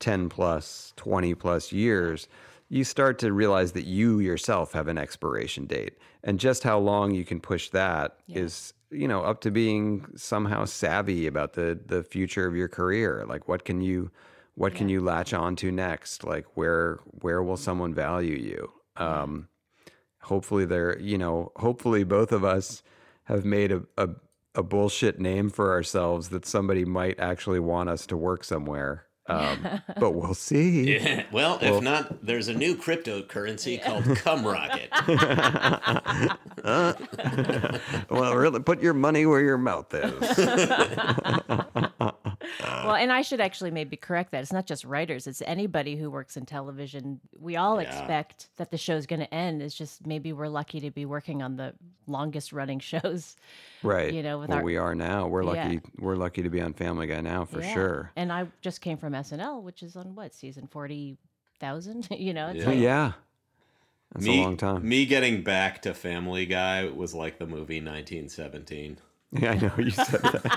Speaker 3: ten plus, twenty plus years. You start to realize that you yourself have an expiration date, and just how long you can push that is, you know, up to being somehow savvy about the the future of your career. Like, what can you, what can you latch on to next? Like, where where will someone value you? Um, hopefully they're you know hopefully both of us have made a, a, a bullshit name for ourselves that somebody might actually want us to work somewhere um, but we'll see.
Speaker 4: Yeah, well, if not, there's a new cryptocurrency called Cum Rocket.
Speaker 3: well really put your money where your mouth is
Speaker 5: Well, and I should actually maybe correct that. It's not just writers; it's anybody who works in television. We all
Speaker 4: Yeah.
Speaker 5: expect that the show's going to end. It's just maybe we're lucky to be working on the longest running shows.
Speaker 3: right
Speaker 5: You know, with
Speaker 3: well
Speaker 5: our-
Speaker 3: we are now we're lucky
Speaker 5: Yeah.
Speaker 3: we're lucky to be on family guy now for
Speaker 5: Yeah.
Speaker 3: sure
Speaker 5: And I just came from SNL, which is on what season forty thousand? you know, it's
Speaker 4: Yeah.
Speaker 5: like,
Speaker 3: yeah that's
Speaker 4: me,
Speaker 3: a long time
Speaker 4: Me getting back to Family Guy was like the movie 1917.
Speaker 3: Yeah i know you said that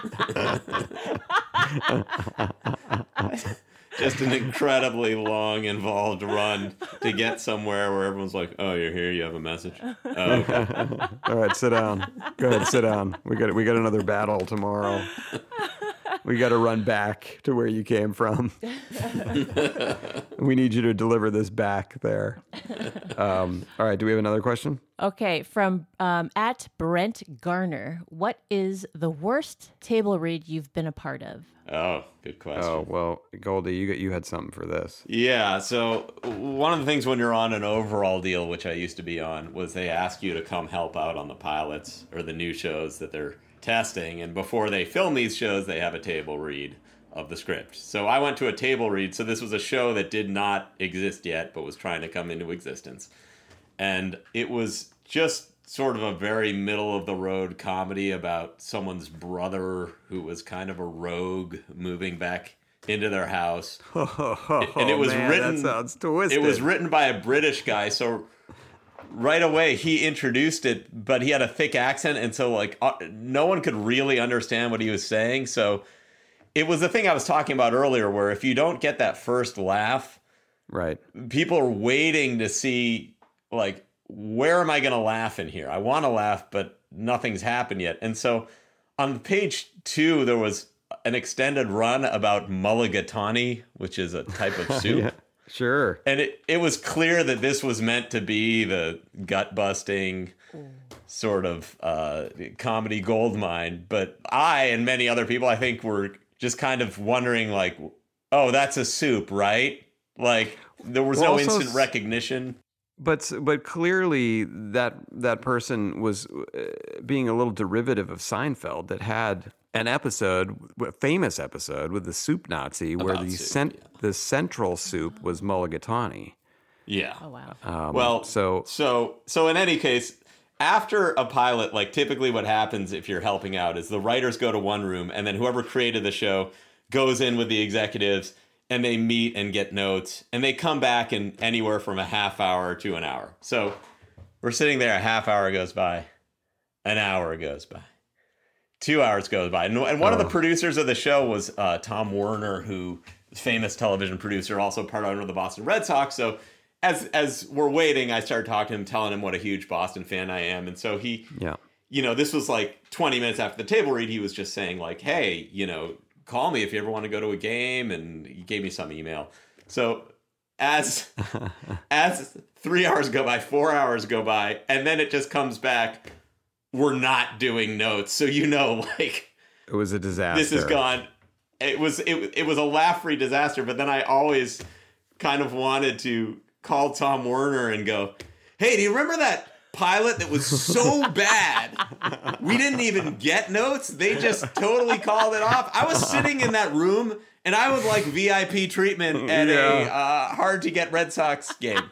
Speaker 4: Just an incredibly long, involved run to get somewhere where everyone's like, "Oh, you're here. You have a message." Oh, okay.
Speaker 3: All right, sit down. Go ahead, sit down. We got we got another battle tomorrow. We got to run back to where you came from. we need you to deliver this back there. Um, all right, do we have another question?
Speaker 5: Okay, from um, at Brent Garner, what is the worst table read you've been a part of?
Speaker 4: Oh, good question.
Speaker 3: Oh well, Goldie, you got you had something for this.
Speaker 4: Yeah, so one of the things when you're on an overall deal, which I used to be on, was they ask you to come help out on the pilots or the new shows that they're testing. And before they film these shows, they have a table read of the script. So I went to a table read. So this was a show that did not exist yet, but was trying to come into existence. And it was just sort of a very middle of the road comedy about someone's brother who was kind of a rogue moving back into their house oh,
Speaker 3: and
Speaker 4: it was
Speaker 3: Oh, man,
Speaker 4: written-
Speaker 3: That sounds twisted.
Speaker 4: it was written by a British guy, so right away he introduced it, but he had a thick accent, and so like uh, no one could really understand what he was saying. So it was the thing I was talking about earlier, where if you don't get that first laugh,
Speaker 3: Right.
Speaker 4: people are waiting to see like where am I going to laugh in here? I want to laugh, but nothing's happened yet. And so on page two, there was an extended run about mulligatawny, which is a type of soup.
Speaker 3: Yeah. Sure.
Speaker 4: And it, it was clear that this was meant to be the gut busting sort of uh, comedy gold mine. But I and many other people, I think, were just kind of wondering, like, oh, that's a soup, right? Like, there was
Speaker 3: Well,
Speaker 4: no
Speaker 3: also
Speaker 4: instant recognition.
Speaker 3: But but clearly that that person was uh, being a little derivative of Seinfeld that had an episode, a famous episode with the soup Nazi, where
Speaker 4: About
Speaker 3: the
Speaker 4: soup,
Speaker 3: cent- the central soup was mulligatawny.
Speaker 4: Yeah.
Speaker 5: Oh wow.
Speaker 3: Um,
Speaker 4: well,
Speaker 3: so
Speaker 4: so so in any case, after a pilot, like typically what happens if you're helping out is the writers go to one room and then whoever created the show goes in with the executives and they meet and get notes and they come back in anywhere from a half hour to an hour. So we're sitting there, a half hour goes by, an hour goes by. Two hours goes by, and, and one of the
Speaker 3: Oh.
Speaker 4: producers of the show was uh, Tom Werner, who famous television producer, also part owner of the Boston Red Sox. So as as we're waiting, I started talking to him, telling him what a huge Boston fan I am, and so he,
Speaker 3: yeah,
Speaker 4: you know, this was like 20 minutes after the table read. He was just saying like, "Hey, you know, call me if you ever want to go to a game," and he gave me some email. So as as three hours go by, four hours go by, and then it just comes back. We're not doing notes, so you know, like
Speaker 3: it was a disaster.
Speaker 4: this is gone. It was it, it was a laugh free disaster. But then I always kind of wanted to call Tom Werner and go, "Hey, do you remember that pilot that was so bad we didn't even get notes? They just totally called it off." I was sitting in that room and I would like VIP treatment at a uh, hard to get Red Sox game.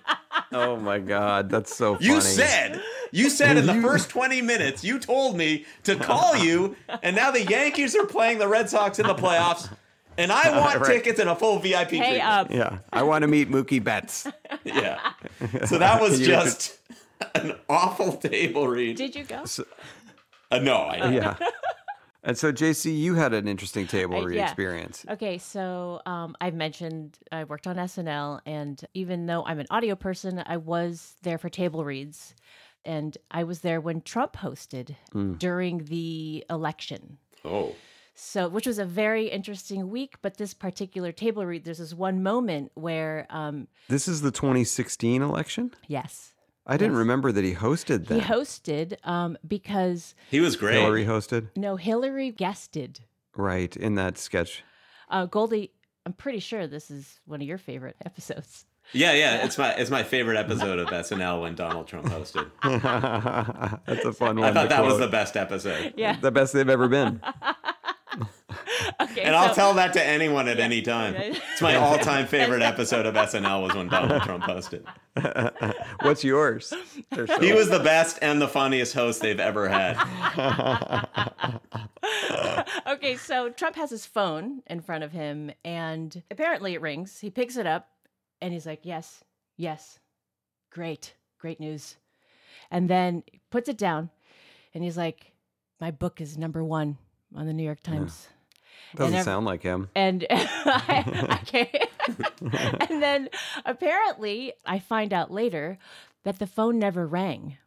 Speaker 3: Oh my god, that's so funny.
Speaker 4: You said, you said in the first 20 minutes, you told me to call you, and now the Yankees are playing the Red Sox in the playoffs, and I want
Speaker 3: Right.
Speaker 4: tickets and a full VIP
Speaker 5: Hey,
Speaker 4: treatment.
Speaker 5: uh,
Speaker 3: Yeah, I want to meet Mookie Betts.
Speaker 4: Yeah. So that was
Speaker 3: You-
Speaker 4: just an awful table read.
Speaker 5: did you go?
Speaker 4: Uh, no, I
Speaker 3: Yeah. And so, JC, you had an interesting table
Speaker 5: Uh,
Speaker 3: read
Speaker 5: yeah.
Speaker 3: experience.
Speaker 5: Okay, so um, I've mentioned I worked on SNL, and even though I'm an audio person, I was there for table reads, and I was there when Trump hosted
Speaker 3: Mm.
Speaker 5: during the election.
Speaker 4: Oh.
Speaker 5: So, which was a very interesting week. But this particular table read, there's this one moment where, um,
Speaker 3: This is the 2016 election.
Speaker 5: yes,
Speaker 3: I didn't remember that he hosted that.
Speaker 5: he hosted um, because
Speaker 4: He was great.
Speaker 3: Hillary hosted,
Speaker 5: no, Hillary guested.
Speaker 3: right in that sketch.
Speaker 5: Uh, Goldie, I'm pretty sure this is one of your favorite episodes.
Speaker 4: Yeah, yeah. It's my it's my favorite episode of SNL when Donald Trump hosted.
Speaker 3: That's a fun one.
Speaker 4: I thought
Speaker 3: to
Speaker 4: that was
Speaker 3: quote.
Speaker 4: the best episode.
Speaker 5: Yeah.
Speaker 3: the best they've ever been.
Speaker 5: Okay.
Speaker 4: And I'll tell that to anyone at any time.
Speaker 5: Yeah.
Speaker 4: It's my all-time favorite episode of SNL was when Donald Trump hosted.
Speaker 3: What's yours? They're so-
Speaker 4: He was the best and the funniest host they've ever had.
Speaker 5: okay, so Trump has his phone in front of him, and apparently it rings. He picks it up, and he's like, "Yes, yes, great, great news." And then puts it down, and he's like, "My book is number one on the New York Times."
Speaker 3: Doesn't
Speaker 5: and
Speaker 3: sound like him.
Speaker 5: And I, I can't. and then apparently, I find out later that the phone never rang.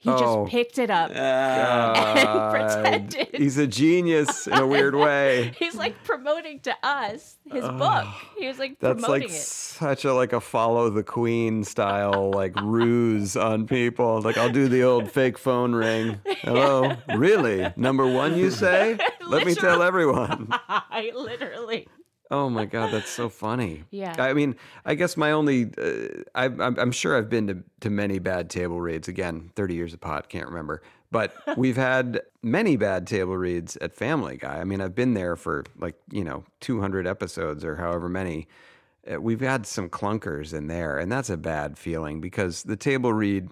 Speaker 5: He
Speaker 3: Oh.
Speaker 5: just picked it up.
Speaker 3: God.
Speaker 5: pretended.
Speaker 3: He's a genius in a weird way.
Speaker 5: He's like promoting to us his book. He was like
Speaker 3: That's like
Speaker 5: it.
Speaker 3: such a like a follow the queen style like ruse on people. Like I'll do the old fake phone ring. Hello, really? Number one, you say? Let me tell everyone.
Speaker 5: I literally.
Speaker 3: Oh my god, that's so funny.
Speaker 5: Yeah.
Speaker 3: I mean, I guess my only, uh, I, I'm, I'm sure I've been to, to many bad table reads. Again, 30 years of pot, can't remember. But we've had many bad table reads at Family Guy. I mean, I've been there for like, you know, 200 episodes or however many. Uh, We've had some clunkers in there, and that's a bad feeling because the table read,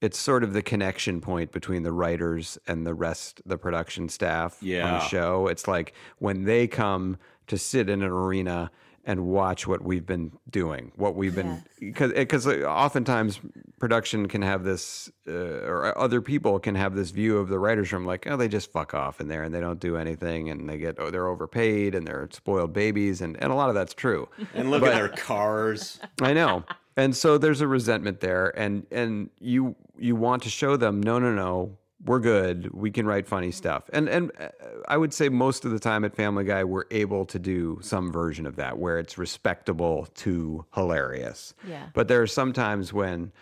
Speaker 3: it's sort of the connection point between the writers and the rest, the production staff on the show. It's like when they come to sit in an arena and watch what we've been doing, what we've been because because oftentimes production can have this uh, or other people can have this view of the writers room like oh they just fuck off in there and they don't do anything and they get oh, they're overpaid and they're spoiled babies and and a lot of that's true.
Speaker 4: And look at their cars.
Speaker 3: I know. And so there's a resentment there and and you you want to show them no no no we're good we can write funny stuff. And and uh, I would say most of the time at Family Guy we're able to do some version of that where it's respectable to hilarious.
Speaker 5: Yeah.
Speaker 3: But there are some times when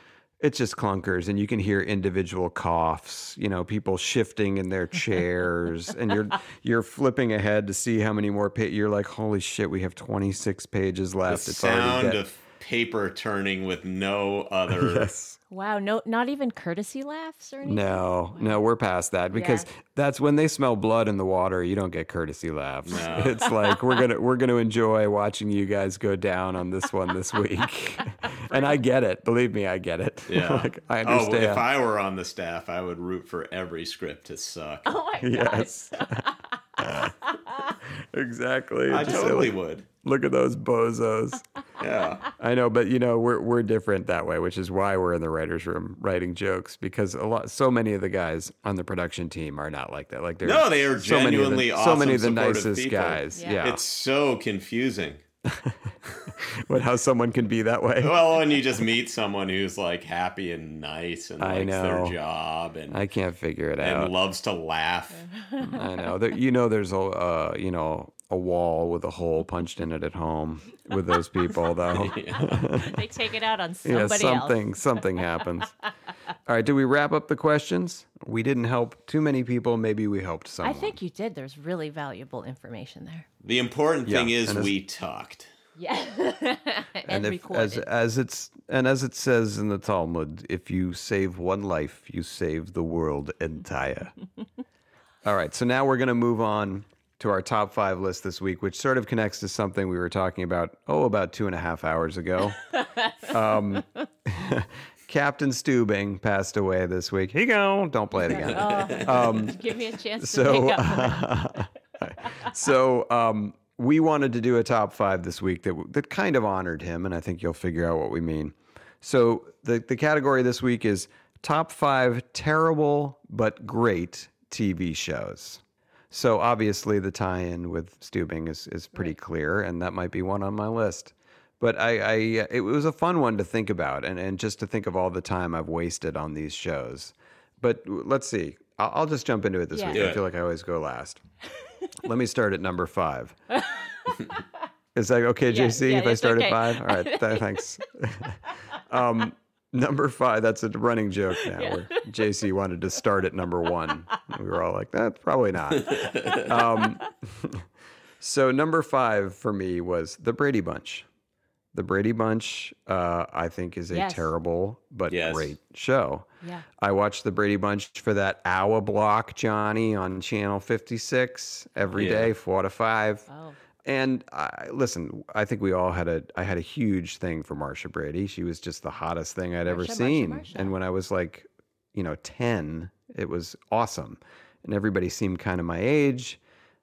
Speaker 3: it's just clunkers and you can hear individual coughs, you know, people shifting in their chairs and you're you're flipping ahead to see how many more pa- you're like holy shit we have 26 pages
Speaker 4: The
Speaker 3: left. it's already
Speaker 4: sound
Speaker 3: dead.
Speaker 4: of paper turning with no other.
Speaker 3: yes.
Speaker 5: Wow, no, not even courtesy laughs or anything.
Speaker 3: No, no, we're past that because
Speaker 5: Yeah.
Speaker 3: that's when they smell blood in the water. You don't get courtesy laughs.
Speaker 4: No.
Speaker 3: It's like we're gonna we're gonna enjoy watching you guys go down on this one this week, and I get it. Believe me, I get it.
Speaker 4: Yeah.
Speaker 3: like I understand.
Speaker 4: Oh,
Speaker 3: understand.
Speaker 4: if I were on the staff, I would root for every script to suck.
Speaker 5: Oh my god.
Speaker 3: yes. Exactly.
Speaker 4: I
Speaker 3: Just say,
Speaker 4: totally
Speaker 3: like,
Speaker 4: would.
Speaker 3: Look at those bozos.
Speaker 4: Yeah.
Speaker 3: I know, but you know, we're we're different that way, which is why we're in the writers' room writing jokes because a lot, so many of the guys on the production team are not like that. Like they're
Speaker 4: No, they are
Speaker 3: so many of
Speaker 4: genuinely
Speaker 3: the, so many of the nicest
Speaker 4: people.
Speaker 3: guys.
Speaker 5: Yeah.
Speaker 3: Yeah,
Speaker 4: It's so confusing.
Speaker 3: what how someone can be that way.
Speaker 4: Well, when you just meet someone who's like happy and nice and
Speaker 3: I
Speaker 4: likes their job and
Speaker 3: I can't figure it
Speaker 4: and
Speaker 3: out.
Speaker 4: And loves to laugh.
Speaker 3: I know. There, you know, there's a uh, you know a wall with a hole punched in it at home with those people, though.
Speaker 5: They take it out on
Speaker 3: yeah,
Speaker 5: somebody
Speaker 3: something
Speaker 5: else.
Speaker 3: something happens. All right, did we wrap up the questions? We didn't help too many people. Maybe we helped
Speaker 5: some.
Speaker 3: I
Speaker 5: think you did. There's really valuable information there.
Speaker 4: The important
Speaker 3: Yeah,
Speaker 4: thing is
Speaker 3: as-
Speaker 4: we talked.
Speaker 5: Yeah. and,
Speaker 3: and if, as
Speaker 5: recorded.
Speaker 3: as it's and as it says in the Talmud, if you save one life, you save the world entire. All right, so now we're going to move on to our top five list this week, which sort of connects to something we were talking about oh about two and a half hours ago. um, Captain Stubing passed away this week. Here you go. Don't play it again.
Speaker 5: Give me a chance
Speaker 3: so so um, we wanted to do a top five this week that that kind of honored him, and I think you'll figure out what we mean. So the the category this week is top five terrible but great TV shows. So obviously the tie-in with Stubing is is pretty clear, and that might be one on my list. But I, I it was a fun one to think about, and, and just to think of all the time I've wasted on these shows. But let's see. I'll, I'll just jump into it this
Speaker 5: Yeah.
Speaker 3: week.
Speaker 4: Do
Speaker 3: I feel like I always go last. Let me start at number five. Is that okay,
Speaker 5: Yeah,
Speaker 3: JC?
Speaker 5: yeah,
Speaker 3: if I start
Speaker 5: okay.
Speaker 3: at five, all right. th- thanks. um, number five. That's a running joke now. Where JC wanted to start at number one. We were all like, that's probably not. um, so number five for me was the Brady Bunch. The Brady Bunch, uh, I think, is a
Speaker 5: Yes.
Speaker 3: terrible but
Speaker 4: Yes.
Speaker 3: great show.
Speaker 5: Yeah.
Speaker 3: I watched the Brady Bunch for that hour block, Johnny, on channel 56 every
Speaker 4: Yeah.
Speaker 3: day, four to five.
Speaker 5: Oh.
Speaker 3: And I, listen, I think we all had a. I had a huge thing for Marcia Brady. She was just the hottest thing I'd ever
Speaker 5: Marcia, Marcia,
Speaker 3: seen.
Speaker 5: Marcia.
Speaker 3: And when I was like, you know, ten, it was awesome. And everybody seemed kind of my age.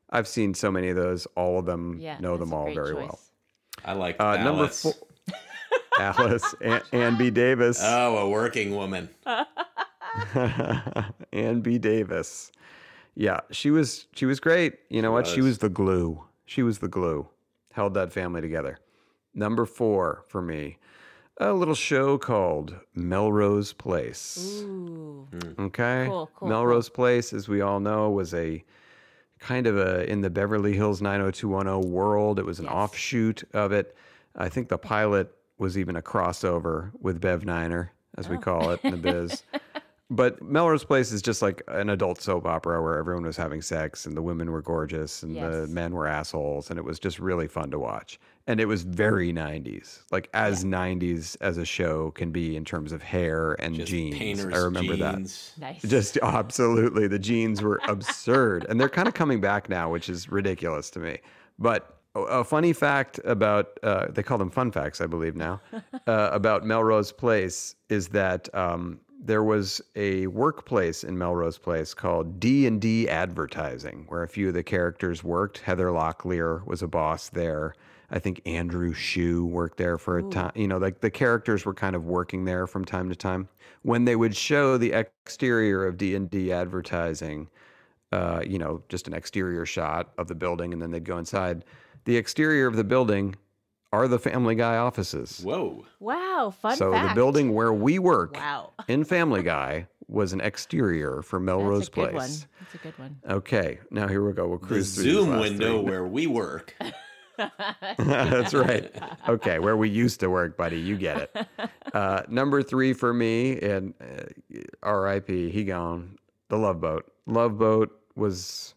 Speaker 3: I've seen so many of those. All of them
Speaker 5: Yeah.
Speaker 3: know them all very
Speaker 5: choice.
Speaker 3: well.
Speaker 4: I like
Speaker 3: Uh, number four, Alice and Ann B. Davis.
Speaker 4: Oh, a working woman.
Speaker 3: Ann B. Davis. Yeah, she was she was great. You know what? She
Speaker 4: was.
Speaker 3: was the glue. She was the glue. Held that family together. Number four for me, a little show called Melrose Place.
Speaker 5: Ooh.
Speaker 3: Okay.
Speaker 5: Cool, cool,
Speaker 3: Melrose Place, as we all know, was a kind of a in the Beverly Hills 90210 world. It was an
Speaker 5: Yes.
Speaker 3: offshoot of it. I think the pilot was even a crossover with Bev Niner, as
Speaker 5: Oh.
Speaker 3: we call it in the biz. But Melrose Place is just like an adult soap opera where everyone was having sex and the women were gorgeous and the men were assholes and it was just really fun to watch. And it was very 90s, like as 90s as a show can be in terms of hair and
Speaker 4: Just
Speaker 3: jeans.
Speaker 4: painters
Speaker 3: I remember that.
Speaker 5: Nice.
Speaker 3: Just absolutely. The jeans were absurd. And they're kind of coming back now, which is ridiculous to me. But a- a funny fact about, uh, they call them fun facts, I believe now, uh, about Melrose Place is that um, there was a workplace in Melrose Place called D and D Advertising, where a few of the characters worked. Heather Locklear was a boss there. I think Andrew Shue worked there for a time. You know, like the characters were kind of working there from time to time. When they would show the exterior of D and D Advertising, uh, you know, just an exterior shot of the building, and then they'd go inside. The exterior of the building are the Family Guy offices.
Speaker 4: Whoa.
Speaker 5: Wow, fun
Speaker 3: so
Speaker 5: fact.
Speaker 3: the building where we work
Speaker 5: Wow.
Speaker 3: in Family Guy was an exterior for Melrose
Speaker 5: That's a good
Speaker 3: Place.
Speaker 5: one. That's a good one.
Speaker 3: Okay, now here we go. We'll
Speaker 4: The
Speaker 3: cruise through these
Speaker 4: Zoom
Speaker 3: last
Speaker 4: window
Speaker 3: three.
Speaker 4: where we work.
Speaker 3: That's right. Okay, where we used to work, buddy. You get it. Uh, number three for me, and uh, R.I.P. He gone. The Love Boat. Love Boat was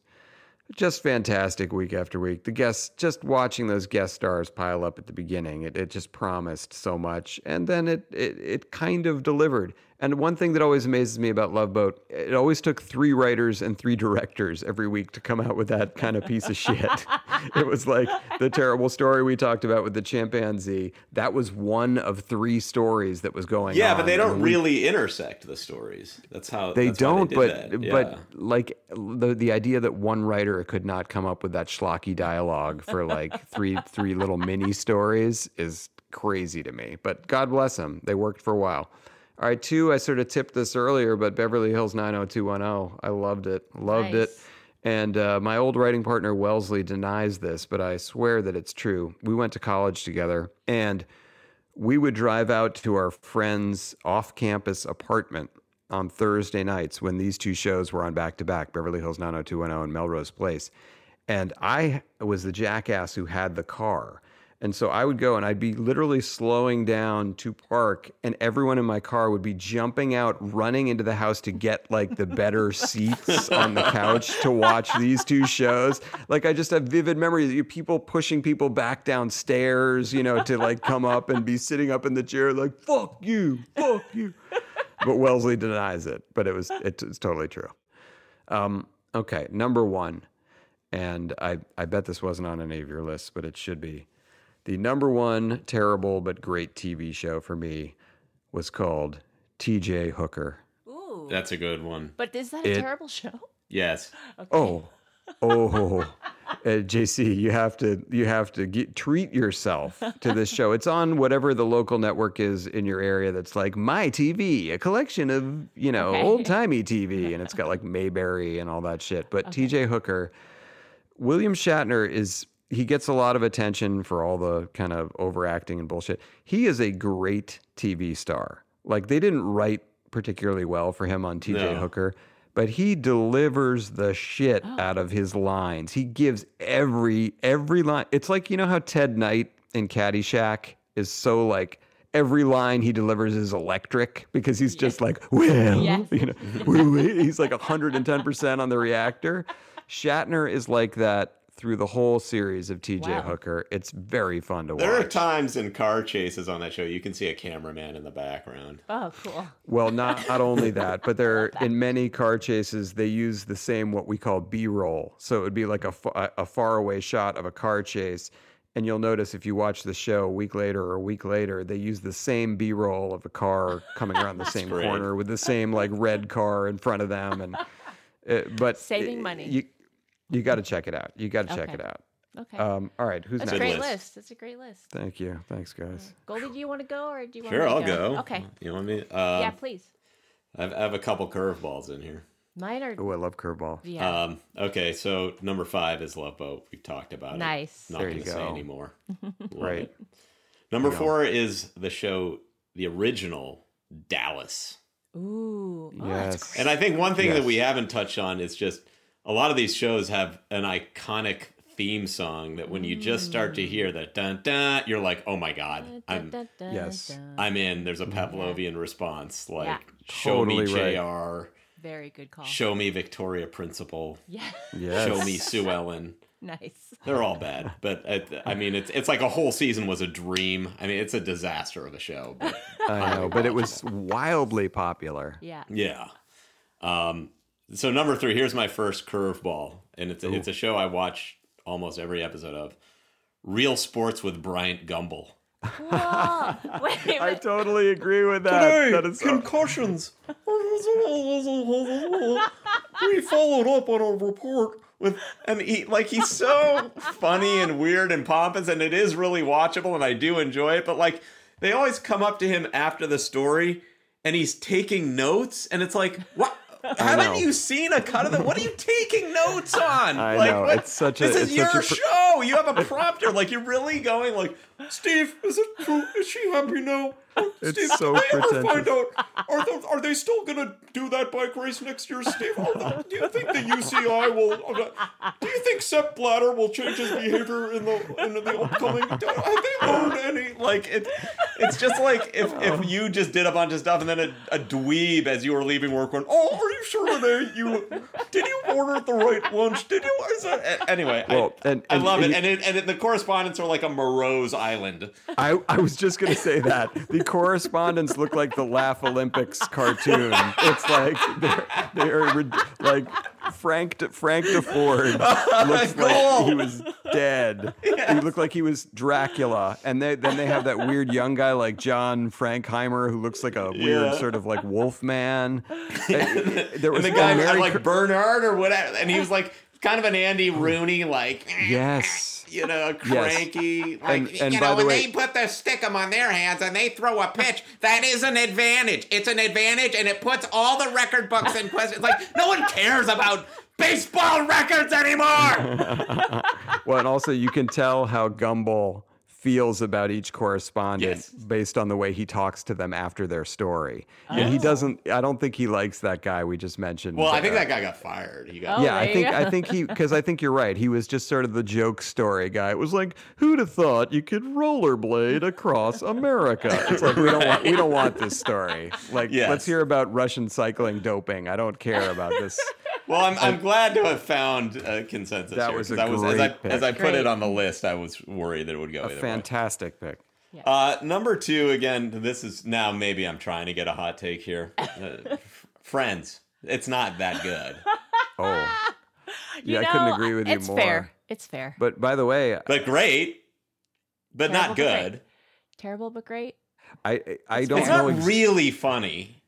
Speaker 3: just fantastic week after week. The guests, just watching those guest stars pile up at the beginning, it, it just promised so much, and then it, it it kind of delivered. And one thing that always amazes me about Love Boat, it always took three writers and three directors every week to come out with that kind of piece of shit. it was like the terrible story we talked about with the chimpanzee. That was one of three stories that was going
Speaker 4: Yeah,
Speaker 3: on.
Speaker 4: Yeah, but they don't
Speaker 3: we
Speaker 4: really intersect the stories. That's how
Speaker 3: they
Speaker 4: that's
Speaker 3: don't
Speaker 4: did
Speaker 3: but.
Speaker 4: Yeah.
Speaker 3: but like the the idea that one writer could not come up with that schlocky dialogue for like three three little mini stories is crazy to me but god bless them they worked for a while all right two i sort of tipped this earlier but beverly hills 90210 i loved it loved it and uh, my old writing partner wellesley denies this but i swear that it's true we went to college together and we would drive out to our friend's off campus apartment on Thursday nights when these two shows were on back to back Beverly Hills 90210 and Melrose Place. And I was the jackass who had the car. And so I would go and I'd be literally slowing down to park, and everyone in my car would be jumping out, running into the house to get like the better seats on the couch to watch these two shows. Like I just have vivid memories of people pushing people back downstairs, you know, to like come up and be sitting up in the chair, like, fuck you, fuck you. But Wellesley denies it, but it was it's totally true. Um, okay, number one, and I, I bet this wasn't on any of your lists, but it should be. The number one terrible but great TV show for me was called TJ Hooker.
Speaker 5: Ooh.
Speaker 4: That's a good one.
Speaker 5: but is that a
Speaker 3: It-
Speaker 5: terrible show?
Speaker 4: Yes.
Speaker 3: Oh, oh, uh, JC, you have to you have to get, treat yourself to this show. It's on whatever the local network is in your area. That's like my TV, a collection of you know
Speaker 5: Okay.
Speaker 3: old timey TV, and it's got like Mayberry and all that shit. But TJ Hooker, William Shatner is he gets a lot of attention for all the kind of overacting and bullshit. He is a great TV star. Like they didn't write particularly well for him on TJ
Speaker 4: No.
Speaker 3: Hooker, but he delivers the shit
Speaker 5: Oh.
Speaker 3: out of his lines. He gives every every line. It's like you know how Ted Knight in Caddyshack is so like every line he delivers is electric because he's just like, well,
Speaker 5: Yes.
Speaker 3: you know, wait, wait. he's like 110% on the reactor. Shatner is like that through the whole series of TJ
Speaker 5: Wow.
Speaker 3: Hooker. It's very fun to watch.
Speaker 4: There are times in car chases on that show you can see a cameraman in the background.
Speaker 5: Oh, cool.
Speaker 3: Well, not not only that, but there in many car chases they use the same what we call B-roll. So it would be like a fa- a faraway shot of a car chase, and you'll notice if you watch the show a week later or a week later, they use the same B-roll of a car coming around the same
Speaker 4: great.
Speaker 3: corner with the same like red car in front of them, and uh, but
Speaker 5: Saving money.
Speaker 3: You you got to check it out. You got to check
Speaker 5: Okay.
Speaker 3: it out.
Speaker 5: Okay.
Speaker 3: Um, all right, who's
Speaker 5: That's a
Speaker 3: next?
Speaker 4: Good
Speaker 5: great
Speaker 4: list.
Speaker 5: list. That's a great list.
Speaker 3: Thank you. Thanks, guys.
Speaker 5: Goldie, do you want to go or do you want
Speaker 4: Sure,
Speaker 5: me to
Speaker 4: I'll go.
Speaker 5: Okay.
Speaker 4: You want me? Uh,
Speaker 5: yeah, please.
Speaker 4: I've, I have a couple curveballs in here.
Speaker 5: Mine are
Speaker 3: Oh, I love curveball.
Speaker 5: yeah.
Speaker 4: Um, okay, so number five is Love Boat. We've talked about it.
Speaker 5: Nice.
Speaker 4: Not
Speaker 3: There
Speaker 4: going to say
Speaker 3: go.
Speaker 4: anymore. Love
Speaker 3: Right.
Speaker 4: it. Number four is the show, the original Dallas.
Speaker 5: Ooh. Oh,
Speaker 3: Yes.
Speaker 5: that's
Speaker 4: And I think one thing that
Speaker 3: Yes.
Speaker 4: we haven't touched on is just a lot of these shows have an iconic theme song that when you just start to hear that dun dun, you're like, oh my god, I'm
Speaker 5: Dun, dun,
Speaker 3: yes.
Speaker 4: I'm in. There's a Pavlovian response like,
Speaker 5: Yeah.
Speaker 4: show me
Speaker 3: Totally right.
Speaker 4: Jr.
Speaker 5: Very good call.
Speaker 4: Show me Victoria Principal.
Speaker 5: Yeah.
Speaker 3: Yes.
Speaker 4: Show me Sue Ellen.
Speaker 5: nice.
Speaker 4: They're all bad, but I, I mean, it's it's like a whole season was a dream. I mean, it's a disaster of a show. But
Speaker 3: I know, but it was wildly popular.
Speaker 5: Yeah.
Speaker 4: yeah. Um. So number three, here's my first curveball, and it's a, it's a show I watch almost every episode of. Real Sports with Bryant Gumbel.
Speaker 5: Wait, wait.
Speaker 3: I totally agree with that. that is
Speaker 4: concussions. we followed up on a report with, and he like he's so funny and weird and pompous, and it is really watchable, and I do enjoy it. But like, they always come up to him after the story, and he's taking notes, and it's like, what? Haven't you seen a cut of it? What are you taking notes on?
Speaker 3: I
Speaker 4: like,
Speaker 3: know,
Speaker 4: what-
Speaker 3: it's such a-
Speaker 4: This is
Speaker 3: it's
Speaker 4: your
Speaker 3: a
Speaker 4: show. You have a prompter. Like you're really going like, Steve, is it true? Is she happy now?
Speaker 3: It's
Speaker 4: Steve,
Speaker 3: so
Speaker 4: they ever
Speaker 3: pretentious.
Speaker 4: find out? Are they, are they still gonna do that bike race next year, Steve? They- do you think the UCI will? Uh, do you think Sepp Blatter will change his behavior in the in the upcoming? Have they learned any? Like it, it's just like if if uh-huh. you just did a bunch of stuff and then a, a dweeb as you were leaving work went, "Oh, are you sure Renee? You did you order the right lunch? Did you?" Is that, anyway,
Speaker 3: Well,
Speaker 4: I,
Speaker 3: and-
Speaker 4: I love
Speaker 3: and
Speaker 4: it,
Speaker 3: you-
Speaker 4: and it, and it, the correspondents are like a morose island.
Speaker 3: I, I was just gonna say that the correspondents look like the Laugh Olympics cartoon. It's like they're, they're like Frank De, Frank Deford looks like he was dead. He looked like he was Dracula, and they, then they have that weird young guy like John Frankheimer who looks like a weird
Speaker 4: Yeah.
Speaker 3: sort of like wolf man. Uh, there
Speaker 4: and
Speaker 3: was
Speaker 4: the guy
Speaker 3: Mary
Speaker 4: like Bernard or whatever, and he was like kind of an Andy Rooney, like
Speaker 3: yes.
Speaker 4: You know, cranky. Like,
Speaker 3: And, and
Speaker 2: you
Speaker 3: by
Speaker 2: know, when
Speaker 3: way,
Speaker 2: they put the stickum on their hands and they throw a pitch, that is an advantage. It's an advantage, and it puts all the record books in question. Like no one cares about baseball records anymore.
Speaker 3: Well, and also you can tell how Gumbel feels about each correspondent
Speaker 4: Yes.
Speaker 3: based on the way he talks to them after their story. And he doesn't I don't think he likes that guy we just mentioned.
Speaker 4: well, I think
Speaker 3: uh,
Speaker 4: that guy got fired. He got
Speaker 5: Oh,
Speaker 3: yeah, I think
Speaker 5: go.
Speaker 3: I think he because I think you're right. He was just sort of the joke story guy. It was like, who'd have thought you could rollerblade across America? It's like we don't want we don't want this story. Like
Speaker 4: Yes.
Speaker 3: let's hear about Russian cycling doping. I don't care about this.
Speaker 4: Well, I'm, I'm glad to have found a consensus.
Speaker 3: That
Speaker 4: here,
Speaker 3: was
Speaker 4: 'cause
Speaker 3: a
Speaker 4: I was, as I,
Speaker 3: great pick.
Speaker 4: as I put
Speaker 5: Great.
Speaker 4: it on the list, I was worried that it would go
Speaker 3: A
Speaker 4: either way.
Speaker 3: fantastic pick.
Speaker 4: Uh, number two, again, this is now maybe I'm trying to get a hot take here. Uh, Friends, it's not that good.
Speaker 3: Oh.
Speaker 5: You
Speaker 3: yeah, I couldn't agree with you
Speaker 5: it's
Speaker 3: more.
Speaker 5: It's fair. It's fair.
Speaker 3: But by the way,
Speaker 4: But great, but not
Speaker 5: Terrible, but great.
Speaker 4: good.
Speaker 5: Terrible but great.
Speaker 3: I I don't
Speaker 4: It's
Speaker 3: know
Speaker 4: not
Speaker 3: ex-
Speaker 4: really funny.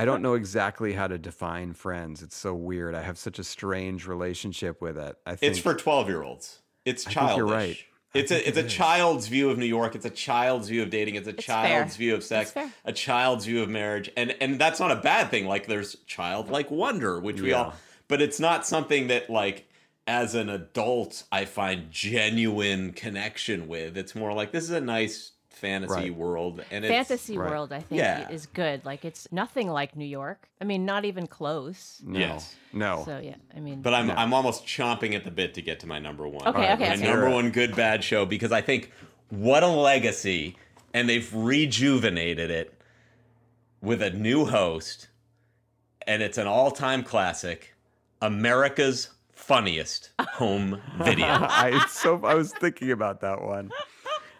Speaker 3: I don't know exactly how to define friends. It's so weird. I have such a strange relationship with it. I think
Speaker 4: It's for 12 year olds. It's
Speaker 3: I
Speaker 4: childish.
Speaker 3: you're right. I
Speaker 4: It's a it's a child's view of New York. It's a child's view of dating. It's a
Speaker 5: It's
Speaker 4: child's
Speaker 5: fair.
Speaker 4: view of sex. A child's view of marriage. And and that's not a bad thing. Like there's childlike wonder, which we all but it's not something that like as an adult I find genuine connection with. It's more like this is a nice fantasy
Speaker 3: Right.
Speaker 4: world and it's
Speaker 5: Fantasy
Speaker 3: right.
Speaker 5: world, I think,
Speaker 4: Yeah.
Speaker 5: is good. Like it's nothing like New York. I mean, not even close.
Speaker 3: no,
Speaker 4: Yes.
Speaker 3: no.
Speaker 5: So yeah, I mean,
Speaker 4: But I'm I'm almost chomping at the bit to get to my number one.
Speaker 5: Okay,
Speaker 3: right,
Speaker 5: okay,
Speaker 4: My
Speaker 5: okay.
Speaker 4: number one good bad show because I think what a legacy, and they've rejuvenated it with a new host, and it's an all-time classic, America's funniest home video.
Speaker 3: I it's so I was thinking about that one.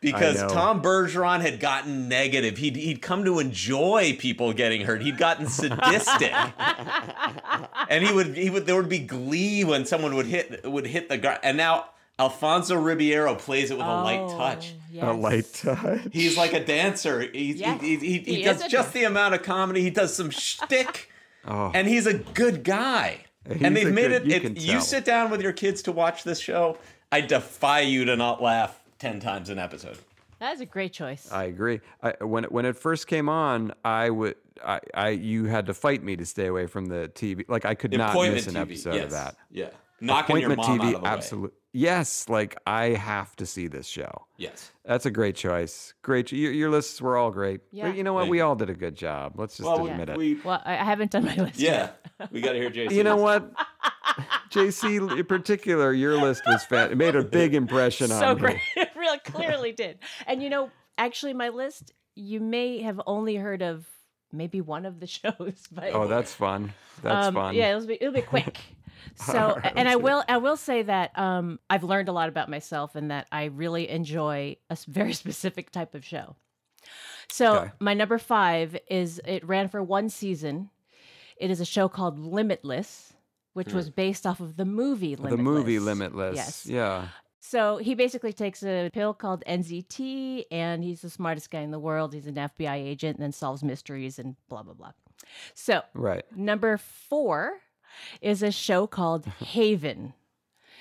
Speaker 4: Because. Tom Bergeron had gotten negative. He'd, he'd come to enjoy people getting hurt. He'd gotten sadistic. and he would he would there would be glee when someone would hit would hit the guy. And now Alfonso Ribeiro plays it with a light
Speaker 5: Oh,
Speaker 4: touch.
Speaker 3: A light touch.
Speaker 4: He's like a dancer. He's,
Speaker 5: Yes,
Speaker 4: he, he, he, he
Speaker 5: he
Speaker 4: does just the amount of comedy. He does some shtick,
Speaker 3: Oh.
Speaker 4: and he's a good guy.
Speaker 3: He's
Speaker 4: and they've made
Speaker 3: good-
Speaker 4: it.
Speaker 3: you
Speaker 4: if you sit down with your kids to watch this show, I defy you to not laugh ten times an episode.
Speaker 5: That is a great choice.
Speaker 3: I agree. I, when it, when it first came on, I would I, I you had to fight me to stay away from the TV. Like I could not miss an
Speaker 4: TV,
Speaker 3: episode
Speaker 4: yes.
Speaker 3: of that.
Speaker 4: Yeah, knocking your
Speaker 3: Appointment
Speaker 4: mom
Speaker 3: TV,
Speaker 4: out of the way.
Speaker 3: absolutely. Yes, like I have to see this show.
Speaker 4: Yes.
Speaker 3: That's a great choice. Great. ch- Your, your lists were all great.
Speaker 5: Yeah.
Speaker 3: But you know what?
Speaker 4: Thank
Speaker 3: We
Speaker 4: you.
Speaker 3: all did a good job. Let's just
Speaker 4: Well,
Speaker 3: admit it.
Speaker 4: we,
Speaker 5: well, I, I haven't done my list.
Speaker 4: yeah,
Speaker 5: yet.
Speaker 4: we got to hear Jason.
Speaker 3: You know what? JC, in particular, your list was fat. It made a big impression
Speaker 5: so
Speaker 3: on
Speaker 5: great.
Speaker 3: me.
Speaker 5: Really clearly did. And you know, actually, my list you may have only heard of maybe one of the shows, but
Speaker 3: Oh, that's fun. That's
Speaker 5: um,
Speaker 3: fun.
Speaker 5: Yeah, it'll be it'll be quick. So,
Speaker 3: Alright,
Speaker 5: and I will I will say that um, I've learned a lot about myself, and that I really enjoy a very specific type of show. So
Speaker 3: Okay.
Speaker 5: my number five is it ran for one season. It is a show called Limitless, which was based off of the movie Limitless.
Speaker 3: Hmm. the movie Limitless.
Speaker 5: Yes.
Speaker 3: Yeah.
Speaker 5: So he basically takes a pill called NZT, and he's the smartest guy in the world. He's an FBI agent, and then solves mysteries and blah blah blah. So
Speaker 3: Right.
Speaker 5: number four is a show called Haven,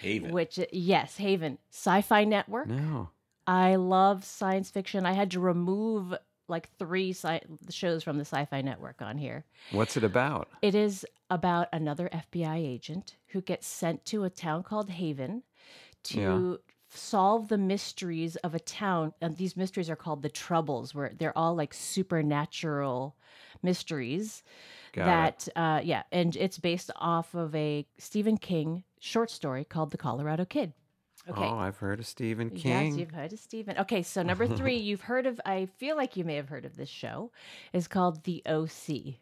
Speaker 4: Haven.
Speaker 5: which yes, Haven, Sci-Fi Network.
Speaker 3: No.
Speaker 5: I love science fiction. I had to remove like three sci- shows from the Sci-Fi Network on here.
Speaker 3: What's it about?
Speaker 5: It is about another FBI agent who gets sent to a town called Haven to solve the mysteries of a town. And these mysteries are called the Troubles, where they're all like supernatural mysteries.
Speaker 3: Got it.
Speaker 5: that, uh, yeah, and it's based off of a Stephen King short story called The Colorado Kid. Okay.
Speaker 3: Oh, I've heard of Stephen King.
Speaker 5: Yes, you've heard of Stephen. Okay, so number three, you've heard of, I feel like you may have heard of this show, is called The OC.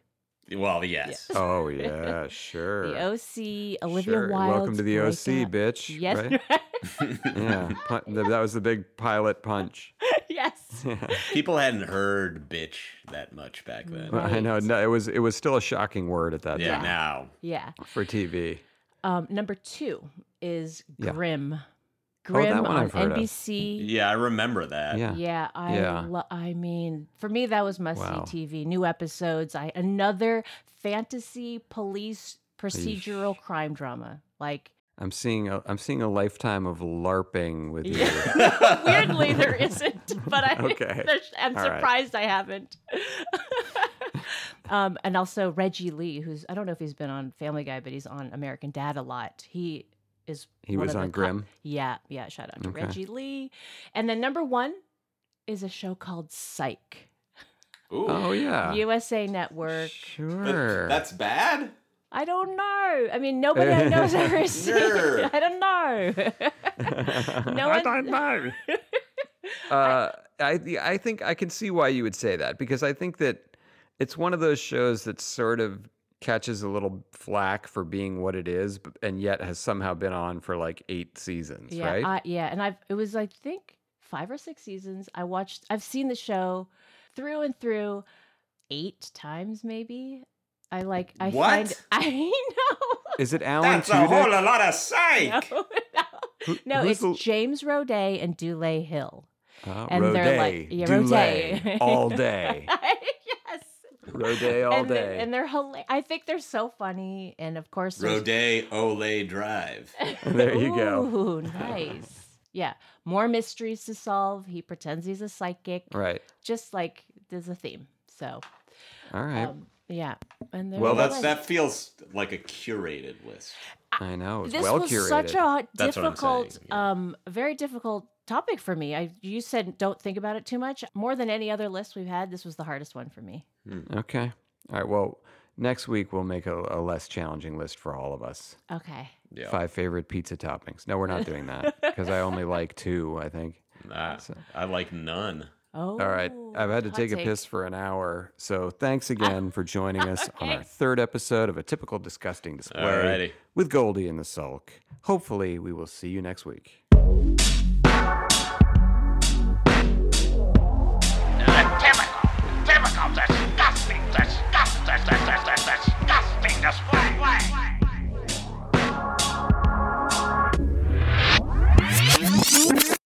Speaker 4: Well, yes.
Speaker 3: Oh yeah, sure.
Speaker 5: The OC, Olivia
Speaker 3: Sure.
Speaker 5: Wilde.
Speaker 3: Welcome to the OC, bitch.
Speaker 5: Yes,
Speaker 3: Right? yeah, pu- th- that was the big pilot punch.
Speaker 5: yes.
Speaker 4: People hadn't heard bitch that much back then.
Speaker 3: I know. No, it was it was still a shocking word at that
Speaker 4: Yeah,
Speaker 3: time
Speaker 4: now.
Speaker 5: Yeah.
Speaker 3: for TV.
Speaker 5: Um, number two is
Speaker 3: Yeah.
Speaker 5: Grimm.
Speaker 3: Oh, that one
Speaker 5: on
Speaker 3: I've of.
Speaker 5: NBC.
Speaker 4: Yeah, I remember that.
Speaker 3: Yeah.
Speaker 5: Yeah, I
Speaker 3: Yeah.
Speaker 5: lo- I mean, for me that was must
Speaker 3: Wow.
Speaker 5: see TV. New episodes. I another fantasy police procedural crime drama. Like
Speaker 3: I'm seeing a I'm seeing a lifetime of LARPing with you.
Speaker 5: weirdly there isn't, but I
Speaker 3: okay.
Speaker 5: I'm
Speaker 3: All right.
Speaker 5: surprised I haven't. um, and also Reggie Lee, who's I don't know if he's been on Family Guy, but he's on American Dad a lot. He is
Speaker 3: He
Speaker 5: one
Speaker 3: was
Speaker 5: of the
Speaker 3: on
Speaker 5: top-
Speaker 3: Grimm?
Speaker 5: Yeah, yeah. Shout out to
Speaker 3: Okay.
Speaker 5: Reggie Lee. And then number one is a show called Psych.
Speaker 4: Ooh.
Speaker 3: Oh yeah,
Speaker 5: USA Network.
Speaker 4: But
Speaker 3: sure.
Speaker 4: That's bad?
Speaker 5: I don't know. I mean, nobody I know has ever seen it. I don't know. no
Speaker 1: I
Speaker 5: one.
Speaker 1: don't know.
Speaker 3: Uh, I I think I can see why you would say that because I think that it's one of those shows that sort of catches a little flack for being what it is, but, and yet has somehow been on for like eight seasons,
Speaker 5: yeah,
Speaker 3: right?
Speaker 5: I, yeah, and I've it was I think five or six seasons. I watched. I've seen the show through and through eight times, maybe. I like. I
Speaker 4: What?
Speaker 5: find. I know.
Speaker 3: Is it Alan
Speaker 4: That's a
Speaker 3: Tudyk?
Speaker 4: whole lot of psych.
Speaker 5: No, no, no it's
Speaker 3: the-
Speaker 5: James Roday and Dule Hill.
Speaker 3: Uh,
Speaker 5: and they're like-
Speaker 3: Roday,
Speaker 5: yeah,
Speaker 3: Dulé,
Speaker 5: Roday.
Speaker 3: all day.
Speaker 5: Yes.
Speaker 3: Roday all
Speaker 5: and They're,
Speaker 3: day.
Speaker 5: and they're hilarious. I think they're so funny, and of course, there's-
Speaker 4: Roday Ole Drive.
Speaker 3: There you go.
Speaker 5: Ooh, nice. Yeah, more mysteries to solve. He pretends he's a psychic,
Speaker 3: Right.
Speaker 5: just like there's a theme. So,
Speaker 3: All right.
Speaker 5: um, yeah. And
Speaker 4: Well,
Speaker 5: it
Speaker 4: that's
Speaker 5: was.
Speaker 4: that feels like a curated list.
Speaker 3: I know. It's
Speaker 5: This
Speaker 3: well
Speaker 5: was
Speaker 3: curated.
Speaker 5: such a
Speaker 4: That's what I'm
Speaker 5: difficult,
Speaker 4: yeah.
Speaker 5: um, very difficult topic for me. I you said don't think about it too much. More than any other list we've had, this was the hardest one for me.
Speaker 3: Okay. All right. Well, next week we'll make a, a less challenging list for all of us.
Speaker 5: Okay.
Speaker 4: Yeah.
Speaker 3: Five favorite pizza toppings. No, we're not doing that because I only like two, I think.
Speaker 4: Ah, I like none.
Speaker 5: Oh.
Speaker 3: All right. I've had to
Speaker 5: hot
Speaker 3: take a piss for an hour. So thanks again for joining us on our third episode of A Typical Disgusting Display
Speaker 4: Alrighty.
Speaker 3: with Goldie and the Sulk. Hopefully, we will see you next week. Yes.